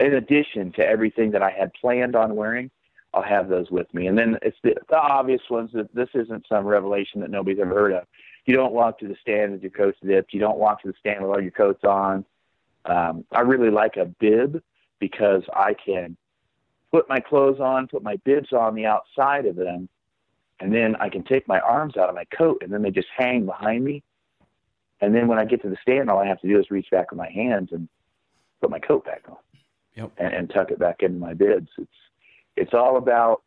In addition to everything that I had planned on wearing, I'll have those with me. And then it's the, the obvious ones that this isn't some revelation that nobody's ever heard of. You don't walk to the stand with your coats dipped. You don't walk to the stand with all your coats on. Um, I really like a bib because I can put my clothes on, put my bibs on the outside of them, and then I can take my arms out of my coat and then they just hang behind me. And then when I get to the stand, all I have to do is reach back with my hands and put my coat back on Yep. and, and tuck it back into my bibs. It's it's all about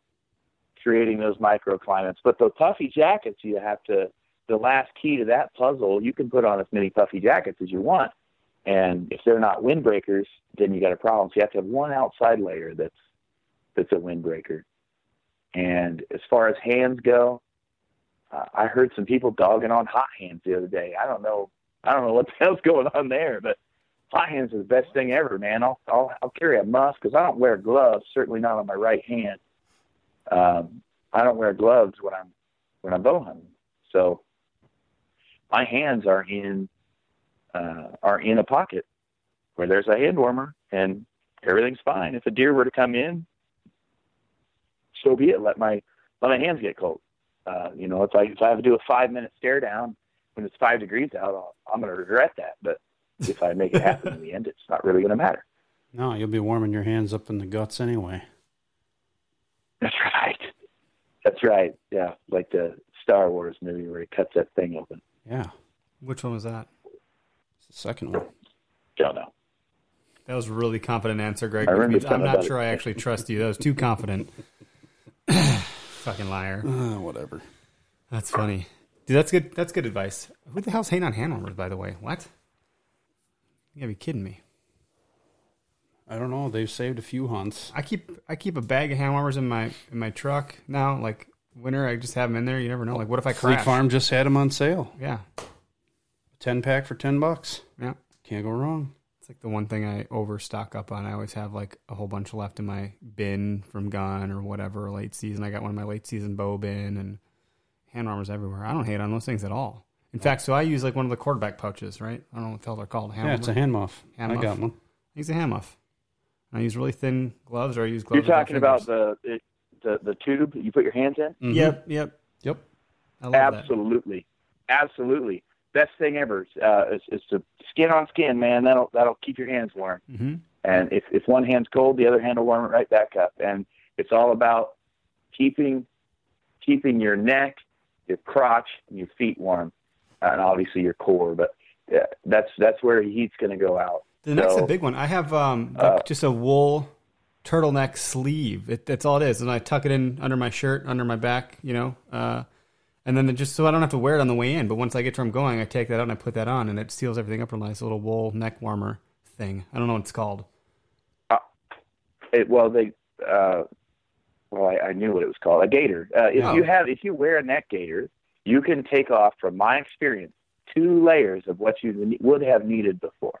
creating those microclimates. But the puffy jackets, you have to. The last key to that puzzle, you can put on as many puffy jackets as you want, and if they're not windbreakers, then you got a problem. So you have to have one outside layer that's that's a windbreaker. And as far as hands go, uh, I heard some people dogging on hot hands the other day. I don't know. I don't know what the hell's going on there, but fly hands are the best thing ever, man. I'll I'll, I'll carry a musk because I don't wear gloves, certainly not on my right hand. Um, I don't wear gloves when I'm when I'm bow hunting, so my hands are in uh, are in a pocket where there's a hand warmer and everything's fine. If a deer were to come in, so be it. Let my let my hands get cold. Uh, you know, if I if I have to do a five minute stare down when it's five degrees out, I'll, I'm going to regret that. But if I make it happen in the end, it's not really going to matter. No, you'll be warming your hands up in the guts anyway. That's right. That's right. Yeah, like the Star Wars movie where he cuts that thing open. Yeah, Which one was that? it's the second one. Don't know. That was a really confident answer, Greg. I remember I'm not sure it. I actually trust you. That was too confident. Fucking liar. Uh, whatever. That's funny. Dude, that's good. That's good advice. Who the hell's hating on hand warmers, by the way? What? You gotta be kidding me. I don't know. They've saved a few hunts. I keep I keep a bag of hand warmers in my in my truck now. Like winter, I just have them in there. You never know. Like, what if I Fleet crash? Farm just had them on sale. Yeah, Ten pack for ten bucks. yeah. Can't go wrong. It's like the one thing I overstock up on. I always have like a whole bunch left in my bin from gun or whatever late season. I got one of my late season bow bin and hand warmers everywhere. I don't hate on those things at all. In fact, so I use like one of the quarterback pouches, right? I don't know what the hell they're called. Hand Yeah, it's a warmer? hand muff. Hand I muff. got one. I use a hand muff. I use really thin gloves, or I use gloves. You're talking about the, it, the the tube that you put your hands in. Mhm. Yep, yep. Yep. I love that. Absolutely, absolutely. Best thing ever uh, is, is to skin on skin, man. That'll that'll keep your hands warm. hmm And if if one hand's cold, the other hand will warm it right back up. And it's all about keeping keeping your neck, your crotch, and your feet warm, and obviously your core. But uh, that's that's where heat's going to go out. The next So, a big one. I have um like uh, just a wool turtleneck sleeve. It, that's all it is, and I tuck it in under my shirt, under my back, you know. Uh, and then it just so I don't have to wear it on the way in. But once I get to where I'm going, I take that out and I put that on, and it seals everything up real nice. A little wool neck warmer thing. I don't know what it's called. It, well, they. Uh, well, I, I knew what it was called. A gaiter. Uh, if Oh. you have, if you wear a neck gaiter, you can take off, from my experience, two layers of what you would have needed before.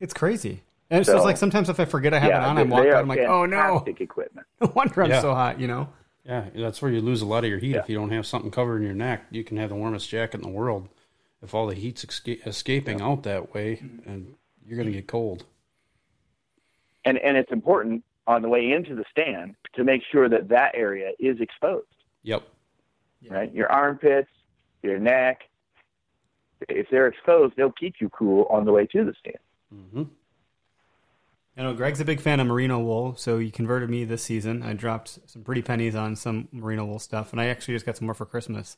It's crazy. And it's just So- like sometimes if I forget I have it on, I'm walking they out. I'm like, oh no, equipment. no wonder I'm Yeah. so hot. You know. Yeah, that's where you lose a lot of your heat. Yeah. If you don't have something covering your neck, you can have the warmest jacket in the world. If all the heat's esca- escaping out that way, and you're going to get cold. And and it's important on the way into the stand to make sure that that area is exposed. Yep. Right, your armpits, your neck. If they're exposed, they'll keep you cool on the way to the stand. hmm I know Greg's a big fan of merino wool, so he converted me this season. I dropped some pretty pennies on some merino wool stuff, and I actually just got some more for Christmas.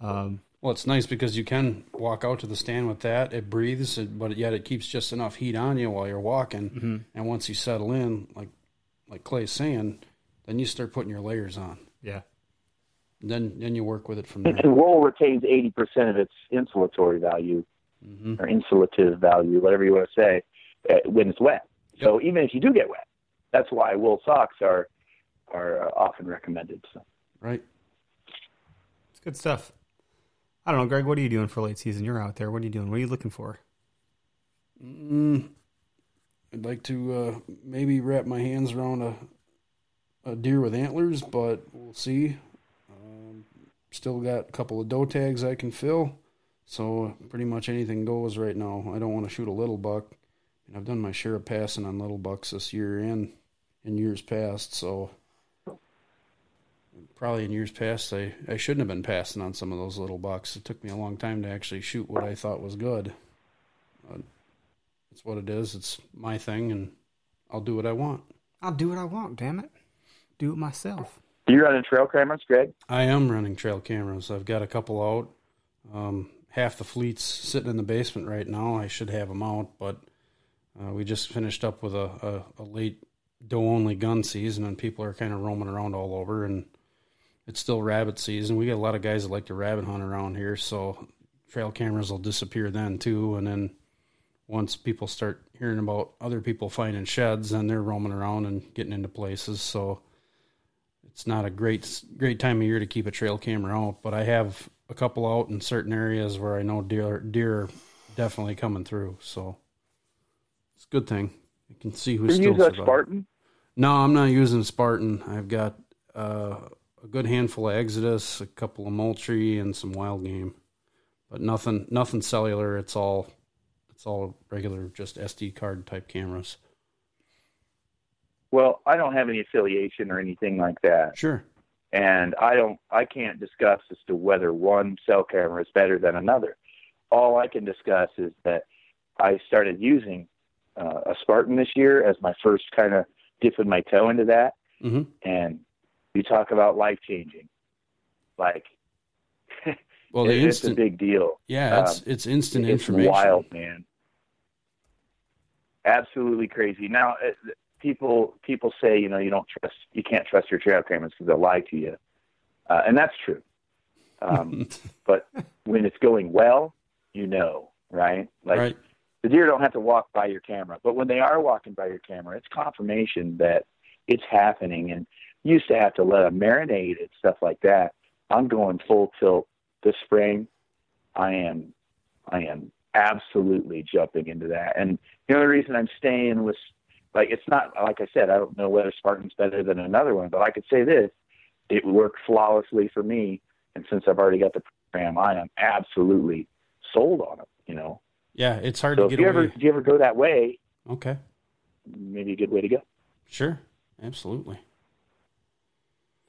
Um, Well, it's nice because you can walk out to the stand with that. It breathes, but yet it keeps just enough heat on you while you're walking. Mm-hmm. And once you settle in, like like Clay's saying, then you start putting your layers on. yeah, Then then you work with it from there. And wool retains 80% of its insulatory value hmm or insulative value, whatever you want to say, uh, when it's wet. So even if you do get wet, that's why wool socks are are uh, often recommended. So Right. it's good stuff. I don't know, Greg. What are you doing for late season? You're out there. What are you doing? What are you looking for? Mm, I'd like to uh, maybe wrap my hands around a a deer with antlers, but we'll see. Still got a couple of doe tags I can fill, so pretty much anything goes right now. I don't want to shoot a little buck, and I've done my share of passing on little bucks this year and in years past. So probably in years past, I I shouldn't have been passing on some of those little bucks. It took me a long time to actually shoot what I thought was good. It's what it is. It's my thing, and I'll do what I want. I'll do what I want. Damn it, do it myself. You running trail cameras, Greg? I am running trail cameras. I've got a couple out. Um, half the fleet's sitting in the basement right now. I should have them out, but uh, we just finished up with a, a, a late doe only gun season, and people are kind of roaming around all over. And it's still rabbit season. We got a lot of guys that like to rabbit hunt around here, so trail cameras will disappear then too. And then once people start hearing about other people finding sheds, then they're roaming around and getting into places. So it's not a great great time of year to keep a trail camera out, but I have a couple out in certain areas where I know deer deer are definitely coming through. So It's a good thing. I can see who's you still. Spartan? No, I'm not using Spartan. I've got uh, a good handful of Exodus, a couple of Moultrie, and some wild game, but nothing nothing cellular. It's all it's all regular, just SD card type cameras. Well, I don't have any affiliation or anything like that. Sure. and I don't I can't discuss as to whether one cell camera is better than another. All I can discuss is that I started using uh, a Spartan this year as my first kind of dipping my toe into that, hmm and you talk about life changing, like Well, the it- it's a big deal. yeah, it's um, it's instant it's information. wild, man. Absolutely crazy. Now, uh, people people say you know you don't trust you can't trust your trail cameras because they'll lie to you, uh, and that's true. Um, but when it's going well, you know, right? Like right. the deer don't have to walk by your camera, but when they are walking by your camera, it's confirmation that it's happening. And used to have to let them marinate and stuff like that. I'm going full tilt this spring. I am, I am absolutely jumping into that. And the only reason I'm staying with, like, it's not like I said, I don't know whether Spartan's better than another one, but I could say this: it worked flawlessly for me. And since I've already got the program, I am absolutely sold on it. You know. Yeah, it's hard So to get. if get you away. ever if you ever go that way, Okay, maybe a good way to go. sure, absolutely.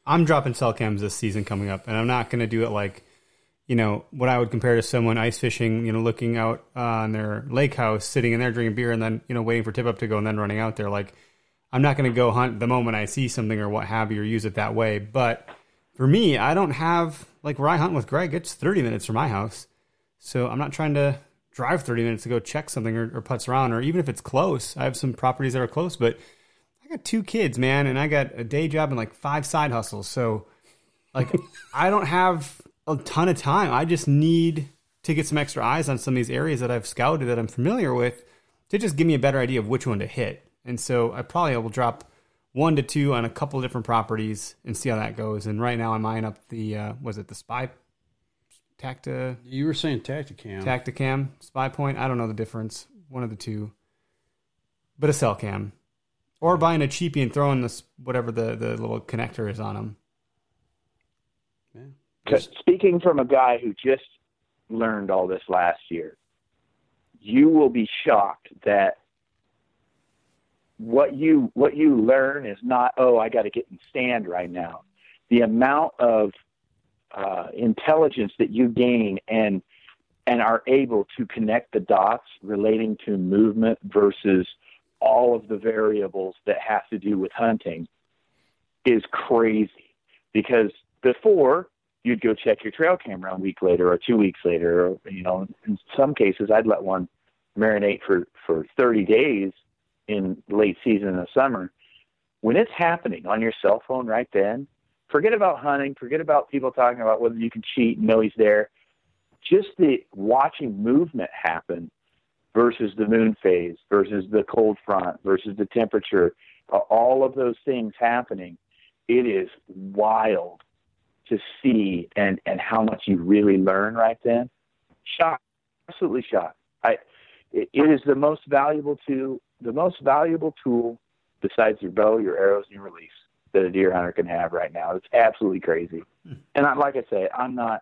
I'm dropping cell cams this season coming up, and I'm not going to do it like, you know, what I would compare to someone ice fishing, you know, looking out uh, on their lake house, sitting in there drinking beer, and then, you know, waiting for tip up to go and then running out there. Like, I'm not going to go hunt the moment I see something or what have you, or use it that way. But for me, I don't have, like, where I hunt with Greg, it's 30 minutes from my house. So I'm not trying to drive 30 minutes to go check something or, or putz around, or even if it's close. I have some properties that are close, but I got two kids, man, and I got a day job and like five side hustles. So, like, I don't have a ton of time. I just need to get some extra eyes on some of these areas that I've scouted that I'm familiar with to just give me a better idea of which one to hit. And so, I probably will drop one to two on a couple of different properties and see how that goes. And right now, I'm eyeing up the uh, was it the spy tacta You were saying Tactacam. Tactacam spy point. I don't know the difference. One of the two, but a cell cam, or buying a cheapie and throwing this whatever the the little connector is on them. Speaking from a guy who just learned all this last year, you will be shocked that what you what you learn is not oh I got to get in stand right now. The amount of uh, intelligence that you gain and and are able to connect the dots relating to movement versus all of the variables that have to do with hunting is crazy because before you'd go check your trail camera a week later or two weeks later or you know. In some cases i'd let one marinate for for 30 days in late season in the summer. When it's happening on your cell phone right then forget about hunting forget about people talking about whether you can cheat and know he's there. Just the watching movement happen versus the moon phase versus the cold front versus the temperature all of those things happening it is wild to see and and how much you really learn right then shocked absolutely shocked i it, it is the most valuable tool the most valuable tool besides your bow your arrows and your release that a deer hunter can have right now it's absolutely crazy hmm. and I, like i say i'm not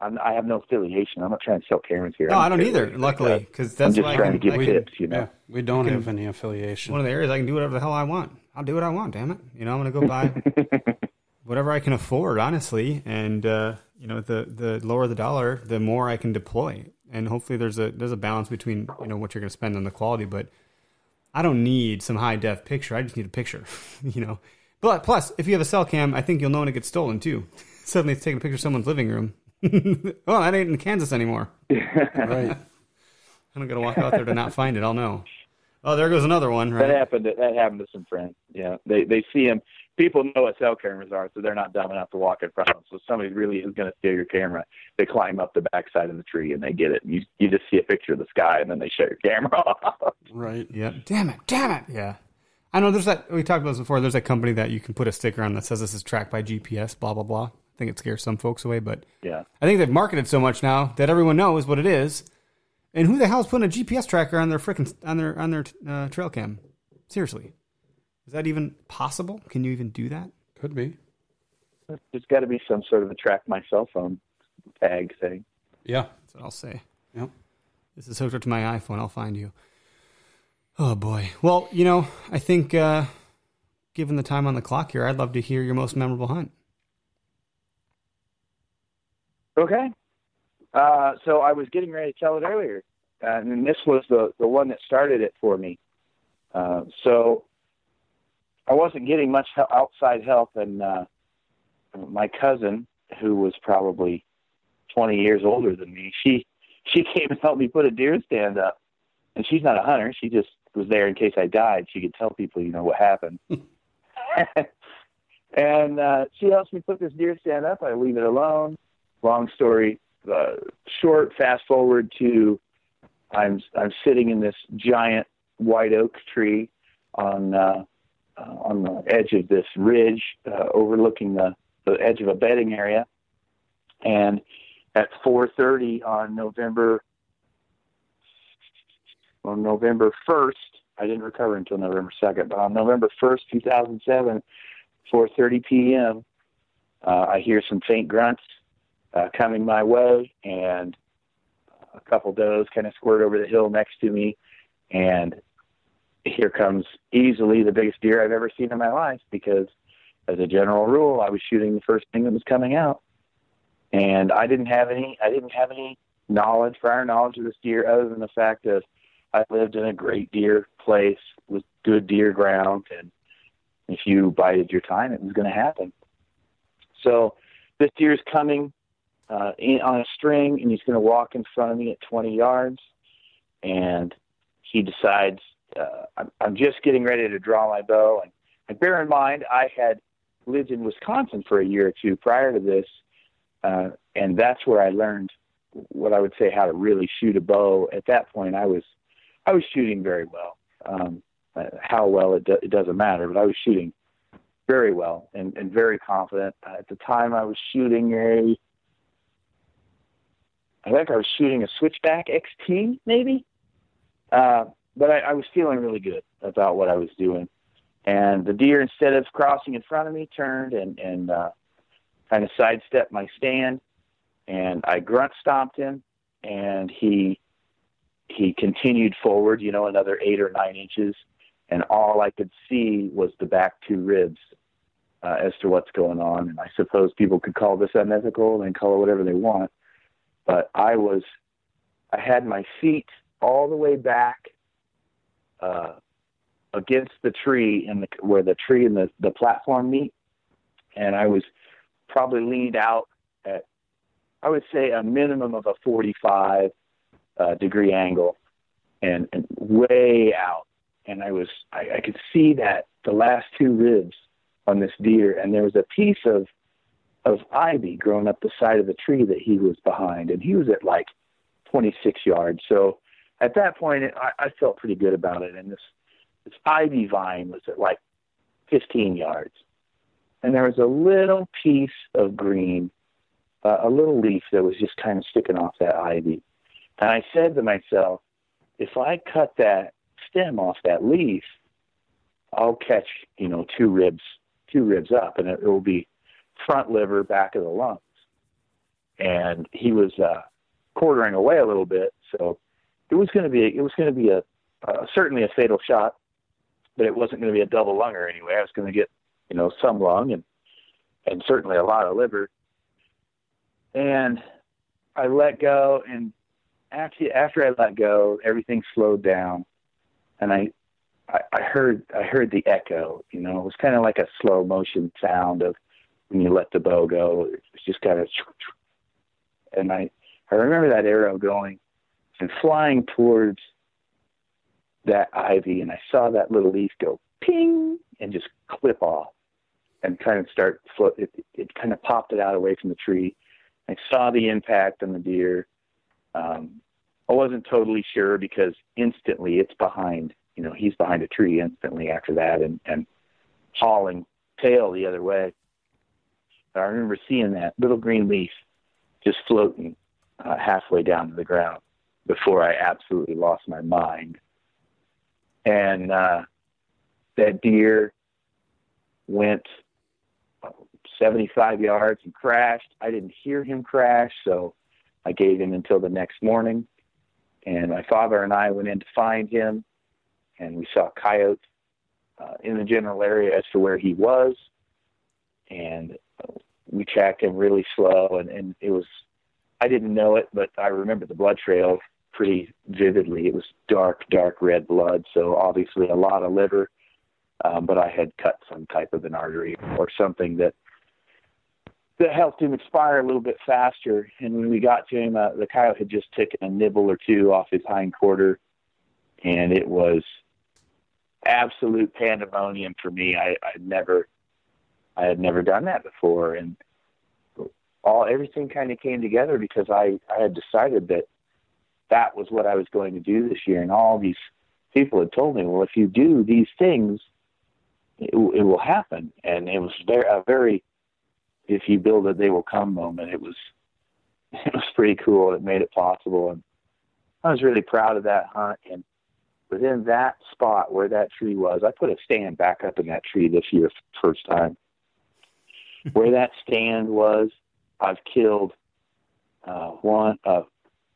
I'm, I have no affiliation. I'm not trying to sell cameras here. No, I'm I don't either. Luckily, because that's I'm that's just why I trying can, to give I can- tips, you know. Yeah, we don't can- have any affiliation. one of the areas I can do whatever the hell I want. I'll do what I want. Damn it! You know, I'm gonna go buy whatever I can afford, honestly. And uh, you know, the the lower the dollar, the more I can deploy. And hopefully, there's a there's a balance between you know what you're gonna spend on the quality. But I don't need some high def picture. I just need a picture. you know. But plus, if you have a cell cam, I think you'll know when it gets stolen too. Suddenly, it's taking a picture of someone's living room. oh, that ain't in Kansas anymore. right. I'm gonna walk out there to not find it. I'll know. Oh, there goes another one. That happened. To, that happened to some friends. Yeah, they they see them. People know what cell cameras are, so they're not dumb enough to walk in front of them. So if somebody really is going to steal your camera. They climb up the backside of the tree and they get it. You you just see a picture of the sky and then they shut your camera off. Right. Yeah. Damn it. Damn it. Yeah. I know there's that we talked about this before. There's that company that you can put a sticker on that says this is tracked by GPS, blah blah blah. I think it scares some folks away, but yeah, I think they've marketed so much now that everyone knows what it is. And who the hell's putting a GPS tracker on their frickin' on their on their uh, trail cam? Seriously, is that even possible? Can you even do that? Could be. There's got to be some sort of a track my cell phone tag thing. Yeah. That's what I'll say. Yep. This is hooked up to my iPhone. I'll find you. Oh boy. Well, you know, I think uh, given the time on the clock here, I'd love to hear your most memorable hunt. Okay. Uh, so I was getting ready to tell it earlier, uh, and this was the the one that started it for me. Uh, so I wasn't getting much hel- outside help, and uh, my cousin, who was probably 20 years older than me, she she came and helped me put a deer stand up. And she's not a hunter; she just was there in case I died. She could tell people, you know, what happened. and uh, she helps me put this deer stand up. I leave it alone. Long story uh, short. Fast forward to I'm I'm sitting in this giant white oak tree on uh, uh, on the edge of this ridge uh, overlooking the, the edge of a bedding area, and at 4:30 on November on November 1st, I didn't recover until November 2nd, but on November 1st, 2007, 4:30 p.m., uh, I hear some faint grunts uh, coming my way, and a couple does kind of squirt over the hill next to me, and here comes easily the biggest deer I've ever seen in my life because, as a general rule, I was shooting the first thing that was coming out, and I didn't have any I didn't have any knowledge, prior knowledge of this deer, other than the fact that I lived in a great deer place with good deer ground, and if you bided your time, it was going to happen. So this deer is coming uh, in, on a string, and he's going to walk in front of me at 20 yards, and he decides uh, I'm, I'm just getting ready to draw my bow. And, and bear in mind, I had lived in Wisconsin for a year or two prior to this, uh, and that's where I learned what I would say how to really shoot a bow. At that point, I was I was shooting very well. Um, uh, how well it, do, it doesn't matter, but I was shooting very well and, and very confident. Uh, at the time, I was shooting a I think I was shooting a Switchback XT, maybe. Uh, but I, I was feeling really good about what I was doing. And the deer, instead of crossing in front of me, turned and, and uh, kind of sidestepped my stand. And I grunt stomped him, and he he continued forward, you know, another eight or nine inches, and all I could see was the back two ribs uh, as to what's going on. And I suppose people could call this unethical and call it whatever they want, but I was, I had my feet all the way back against the tree in the where the tree and the the platform meet, and I was probably leaned out at, I would say a minimum of a 45 uh, degree angle and, and way out. And I was, I, I could see that the last two ribs on this deer, and there was a piece of, of ivy growing up the side of the tree that he was behind, and he was at like 26 yards. So at that point, I, I felt pretty good about it. And this, this ivy vine was at like 15 yards, and there was a little piece of green, uh, a little leaf that was just kind of sticking off that ivy. And I said to myself, if I cut that stem off that leaf, I'll catch, you know, two ribs, two ribs up, and it, it will be front liver, back of the lungs. And he was uh, quartering away a little bit, so it was going to be it was going to be a uh, certainly a fatal shot, but it wasn't going to be a double lunger anyway. I was going to get, you know, some lung and and certainly a lot of liver. And I let go, and after after I let go, everything slowed down, and I, I I heard I heard the echo. You know, it was kind of like a slow motion sound of when you let the bow go. It was just kind of, and I I remember that arrow going and flying towards that ivy, and I saw that little leaf go ping and just clip off and kind of start float. It, it kind of popped it out away from the tree. I saw the impact on the deer. Um, I wasn't totally sure because instantly it's behind, you know, he's behind a tree instantly after that and, and hauling tail the other way. But I remember seeing that little green leaf just floating uh, halfway down to the ground. before I absolutely lost my mind. And uh, that deer went 75 yards and crashed. I didn't hear him crash, so I gave him until the next morning. And my father and I went in to find him, and we saw coyotes uh, in the general area as to where he was. And we tracked him really slow, and, and it was, I didn't know it, but I remember the blood trail pretty vividly. It was dark, dark red blood, so obviously a lot of liver. Um, but I had cut some type of an artery or something that that helped him expire a little bit faster. And when we got to him, uh, the coyote had just taken a nibble or two off his hind quarter, and it was absolute pandemonium for me. I I'd never I had never done that before, and all everything kind of came together because I I had decided that that was what I was going to do this year, and all these people had told me, well, if you do these things, it, it will happen, and it was very a very if you build it, they will come moment. It was it was pretty cool. It made it possible, and I was really proud of that hunt. And within that spot where that tree was, I put a stand back up in that tree this year, first time. where that stand was, I've killed uh, one. Uh,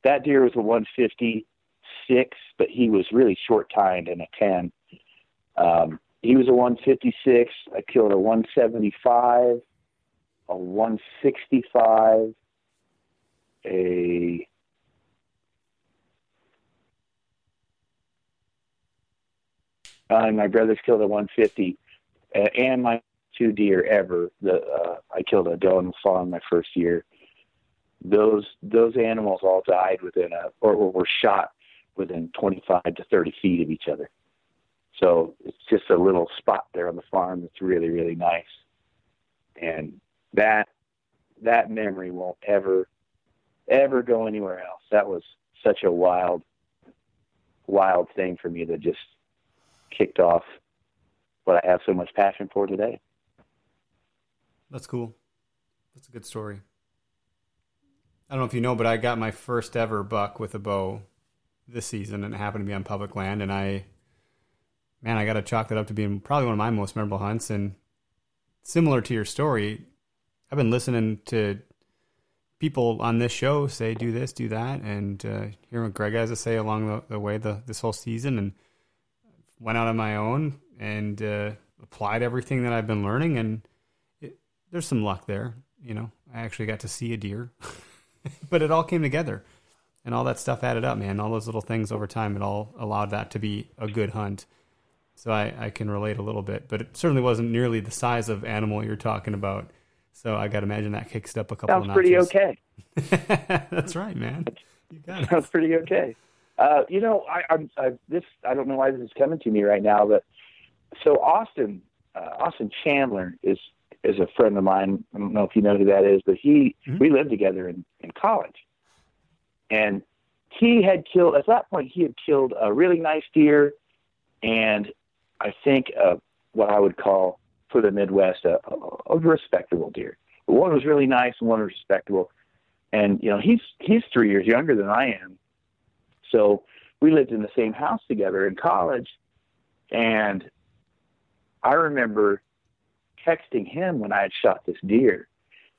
that deer was a 156, but he was really short tined in a 10. Um, he was a 156. I killed a 175, a 165, a uh, and my brothers killed a 150, uh, and my two deer ever. The uh, I killed a doe and fawn my first year. Those those animals all died within a or, were shot within 25 to 30 feet of each other. So it's just a little spot there on the farm that's really really nice, and that that memory won't ever ever go anywhere else. That was such a wild wild thing for me that just kicked off what I have so much passion for today. That's cool. That's a good story. I don't know if you know, but I got my first ever buck with a bow this season, and it happened to be on public land. And I, man, I got to chalk that up to being probably one of my most memorable hunts. And similar to your story, I've been listening to people on this show say do this, do that, and uh, hearing what Greg has to say along the, the way the, this whole season, and went out on my own and uh, applied everything that I've been learning, and there's some luck there. You know, I actually got to see a deer, but it all came together, and all that stuff added up, man. All those little things over time, it all allowed that to be a good hunt. So I, I can relate a little bit, but it certainly wasn't nearly the size of animal you're talking about. So I got to imagine that kicked up a couple. Sounds of pretty okay. That's right, man. You got it. Sounds pretty okay. Uh, you know, I, I'm I, this. I don't know why this is coming to me right now, but so Austin, uh, Austin Chandler is is a friend of mine. I don't know if you know who that is, but he we lived together in in college, and he had killed at that point. He had killed a really nice deer, and I think uh, what I would call for the Midwest a, a, a respectable deer. One was really nice, and one was respectable. And you know, he's he's three years younger than I am, so we lived in the same house together in college. And I remember texting him when I had shot this deer.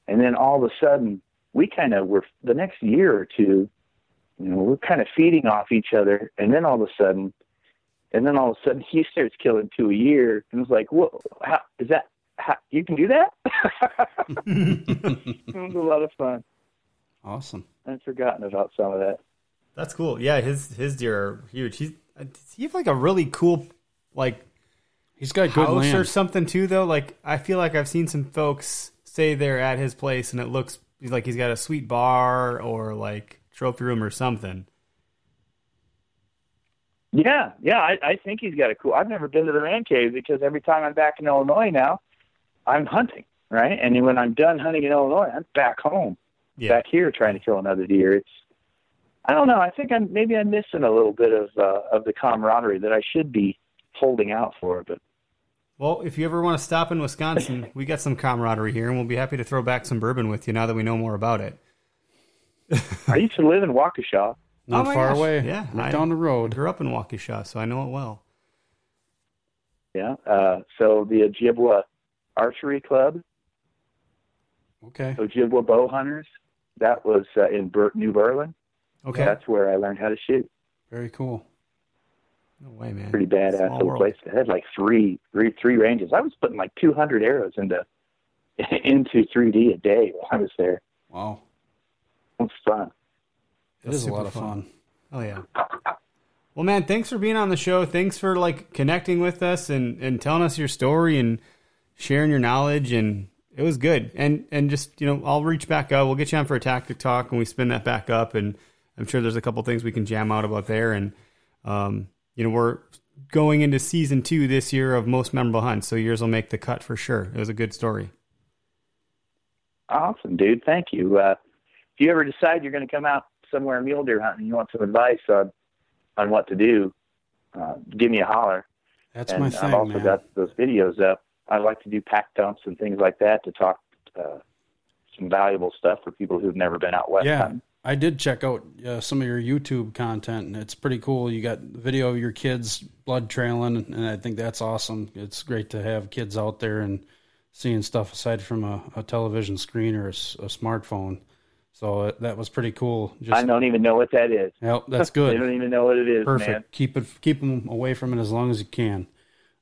And then all of a sudden, we kind of were the next year or two, you know, we're kind of feeding off each other. And then all of a sudden, and then all of a sudden, he starts killing two a year. And it was like, whoa, how, is that, how, you can do that? it was a lot of fun. Awesome. I'd forgotten about some of that. That's cool. Yeah, his his deer are huge. He's does he have like a really cool like He's got good house or something too though. Like I feel like I've seen some folks say they're at his place and it looks like he's got a sweet bar or like trophy room or something. Yeah, yeah, I, I think he's got a cool. I've never been to the man cave because every time I'm back in Illinois now, I'm hunting, right? And when I'm done hunting in Illinois, I'm back home, Yeah. back here trying to kill another deer. It's, I don't know. I think I'm maybe I'm missing a little bit of uh, of the camaraderie that I should be holding out for. But Well, if you ever want to stop in Wisconsin, we got some camaraderie here and we'll be happy to throw back some bourbon with you now that we know more about it. I used to live in Waukesha. Not Oh far gosh, away. Yeah, right down the road. grew up in Waukesha, so I know it well. Yeah. Uh, so the Ojibwa Archery Club, Okay. Ojibwa Bow Hunters, that was uh, in Ber- New Berlin. Okay, That's where I learned how to shoot. Very cool. No way, man. Pretty badass Small little world. place. It had like three, three, three ranges. I was putting like 200 arrows into into 3D a day while I was there. Wow. It was fun. It That's a lot of fun. fun. Oh yeah. Well, man, thanks for being on the show. Thanks for like connecting with us and and telling us your story and sharing your knowledge. And it was good. And and just you know, I'll reach back out. We'll get you on for a tactic talk, and we spin that back up. And I'm sure there's a couple things we can jam out about there. And um, you know, we're going into season two this year of most memorable hunts, so yours will make the cut for sure. It was a good story. Awesome, dude. Thank you. Uh, if you ever decide you're going to come out somewhere mule deer hunting, and you want some advice on on what to do, uh, give me a holler. That's and my I've thing, also man. got those videos up. I like to do pack dumps and things like that to talk uh, some valuable stuff for people who've never been out west yeah, hunting. I did check out uh, some of your YouTube content, and it's pretty cool. You got video of your kids blood trailing, and I think that's awesome. It's great to have kids out there and seeing stuff aside from a, a television screen or a smartphone. So uh, that was pretty cool. Just, I don't even know what that is. Yep, that's good. I don't even know what it is, Perfect. man. Keep it, keep them away from it as long as you can.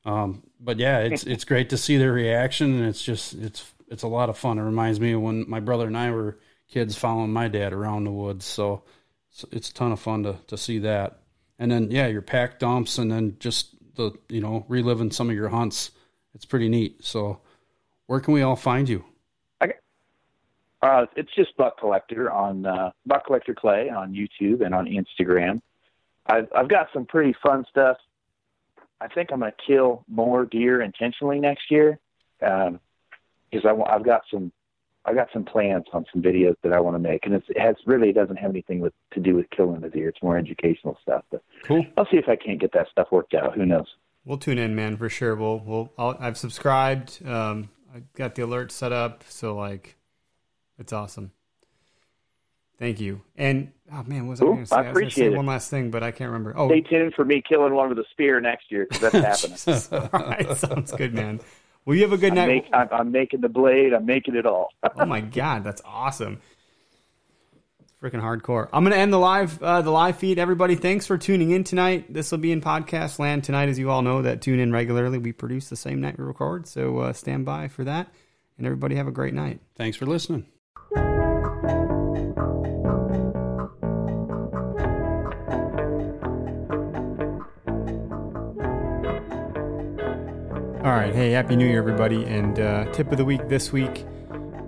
Um, but yeah, it's it's great to see their reaction, and it's just it's it's a lot of fun. It reminds me of when my brother and I were kids following my dad around the woods. So it's, a ton of fun to to see that. And then yeah, your pack dumps, and then just the you know reliving some of your hunts. It's pretty neat. So where can we all find you? Uh, it's just Buck Collector on uh, Buck Collector Clay on YouTube and on Instagram. I've I've got some pretty fun stuff. I think I'm going to kill more deer intentionally next year because I wa- I've got some I've got some plans on some videos that I want to make, and it's, it has really it doesn't have anything with to do with killing the deer. It's more educational stuff. But Cool. I'll see if I can't get that stuff worked out. Who knows? We'll tune in, man, for sure. We'll we'll I'll, I've subscribed. Um, I got the alert set up, so like, it's awesome. Thank you. And oh man, what was I going to say? I I was going to appreciate say it. one last thing, but I can't remember. Oh, Stay tuned for me killing one with a spear next year because that's happening. All right, sounds good, man. Well, you have a good I'm, night. make, I'm, I'm making the blade. I'm making it all. oh my god, that's awesome. It's freaking hardcore. I'm gonna end the live uh, the live feed. Everybody, thanks for tuning in tonight. This will be in podcast land tonight, as you all know that tune in regularly. We produce the same night we record, so uh, stand by for that. And everybody have a great night. Thanks for listening. All right, hey, happy New Year, everybody! And uh, tip of the week this week: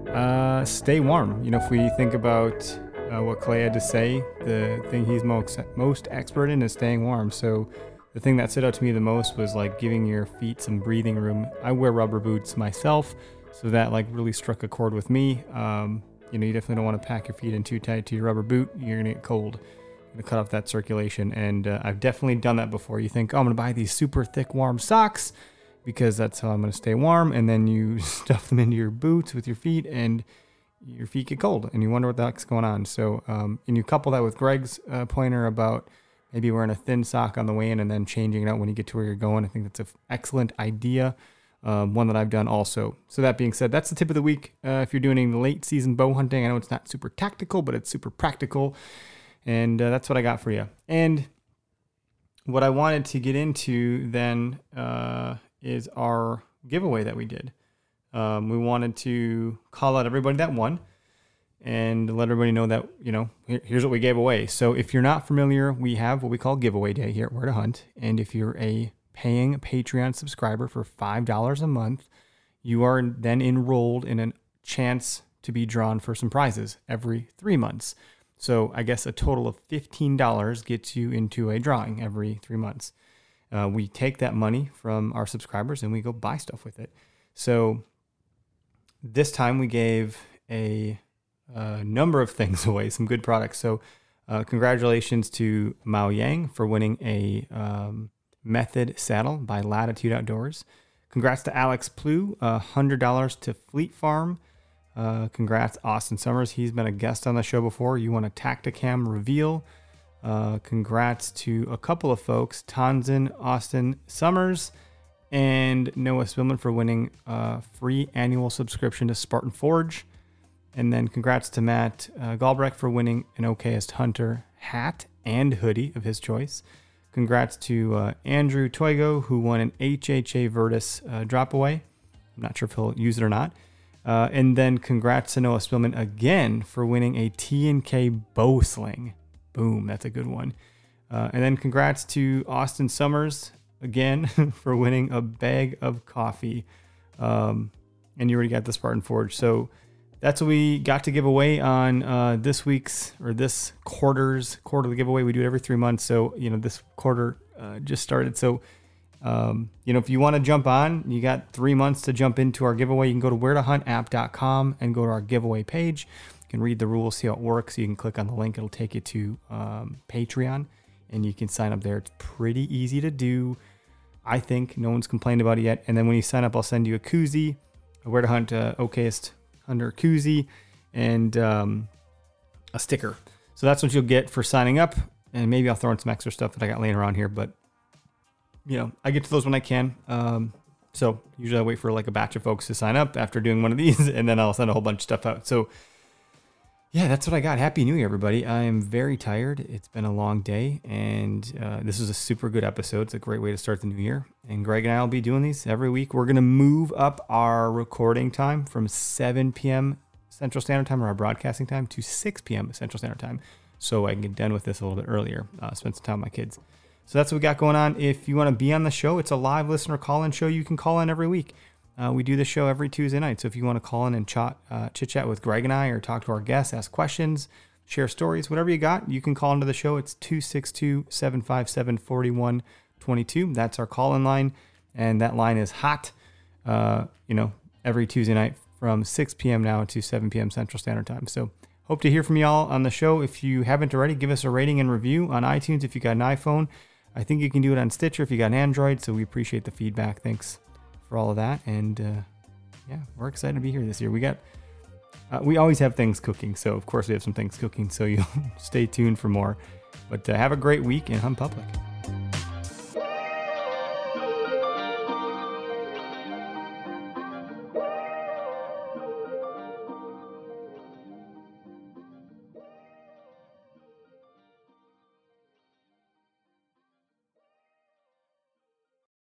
uh, stay warm. You know, if we think about uh, what Clay had to say, the thing he's most most expert in is staying warm. So, the thing that stood out to me the most was like giving your feet some breathing room. I wear rubber boots myself, so that like really struck a chord with me. Um, you know, you definitely don't want to pack your feet in too tight to your rubber boot. You're gonna get cold. Gonna cut off that circulation, and uh, I've definitely done that before. You think, oh, I'm gonna buy these super thick warm socks because that's how I'm going to stay warm. And then you stuff them into your boots with your feet, and your feet get cold, and you wonder what the heck's going on. So, um, and you couple that with Greg's uh, pointer about maybe wearing a thin sock on the way in and then changing it out when you get to where you're going. I think that's an excellent idea. Um, one that I've done also. So that being said, that's the tip of the week. Uh, if you're doing any late season bow hunting, I know it's not super tactical, but it's super practical, and uh, that's what I got for you. And what I wanted to get into then uh, is our giveaway that we did. Um, we wanted to call out everybody that won and let everybody know that, you know, here- here's what we gave away. So if you're not familiar, we have what we call giveaway day here at Where to Hunt. And if you're a paying Patreon subscriber for $5 a month, you are then enrolled in a chance to be drawn for some prizes every three months. So I guess a total of $15 gets you into a drawing every three months. Uh, we take that money from our subscribers and we go buy stuff with it. So this time we gave a, uh number of things away, some good products. So uh, congratulations to Mao Yang for winning a um, Method saddle by Latitude Outdoors. Congrats to Alex Plew, uh, $100 to Fleet Farm. Uh, congrats, Austin Summers. He's been a guest on the show before. You want a Tactacam reveal. Uh, congrats to a couple of folks Tanzan Austin Summers and Noah Spillman for winning a free annual subscription to Spartan Forge. And then congrats to Matt uh, Galbrecht for winning an Okayest Hunter hat and hoodie of his choice. Congrats to uh, Andrew Toigo, who won an HHA Virtus uh, drop away. I'm not sure if he'll use it or not. Uh, and then congrats to Noah Spillman again for winning a T&K bow sling. Boom, that's a good one. Uh, and then congrats to Austin Summers again for winning a bag of coffee. Um, and you already got the Spartan Forge. So that's what we got to give away on uh, this week's or this quarter's quarterly giveaway. We do it every three months. So, you know, this quarter uh, just started. So, um, you know, if you want to jump on, you got three months to jump into our giveaway. You can go to where2huntapp.com and go to our giveaway page. Can read the rules, see how it works. You can click on the link, it'll take you to um, Patreon and you can sign up there. It's pretty easy to do. I think no one's complained about it yet. And then when you sign up, I'll send you a koozie, a Where to Hunt uh, Okayest Hunter koozie and um, a sticker. So that's what you'll get for signing up. And maybe I'll throw in some extra stuff that I got laying around here, but you know, I get to those when I can. Um, so usually I wait for like a batch of folks to sign up after doing one of these, and then I'll send a whole bunch of stuff out. So yeah, that's what I got. Happy New Year, everybody. I am very tired. It's been a long day, and uh, this is a super good episode. It's a great way to start the new year. And Greg and I will be doing these every week. We're going to move up our recording time from 7 p.m. Central Standard Time or our broadcasting time to 6 p.m. Central Standard Time so I can get done with this a little bit earlier, uh, spend some time with my kids. So that's what we got going on. If you want to be on the show, it's a live listener call in show. You can call in every week. Uh, we do the show every Tuesday night. So if you want to call in and chat, uh, chit chat with Greg and I or talk to our guests, ask questions, share stories, whatever you got, you can call into the show. It's 262 757 4122. That's our call in line. And that line is hot, uh, you know, every Tuesday night from 6 p.m. now to 7 p.m. Central Standard Time. So hope to hear from y'all on the show. If you haven't already, give us a rating and review on iTunes if you got an iPhone. I think you can do it on Stitcher if you got an Android. So we appreciate the feedback. Thanks for all of that. And uh, yeah, we're excited to be here this year. We got, uh, we always have things cooking. So, of course, we have some things cooking. So, you'll stay tuned for more. But uh, have a great week and hunt public.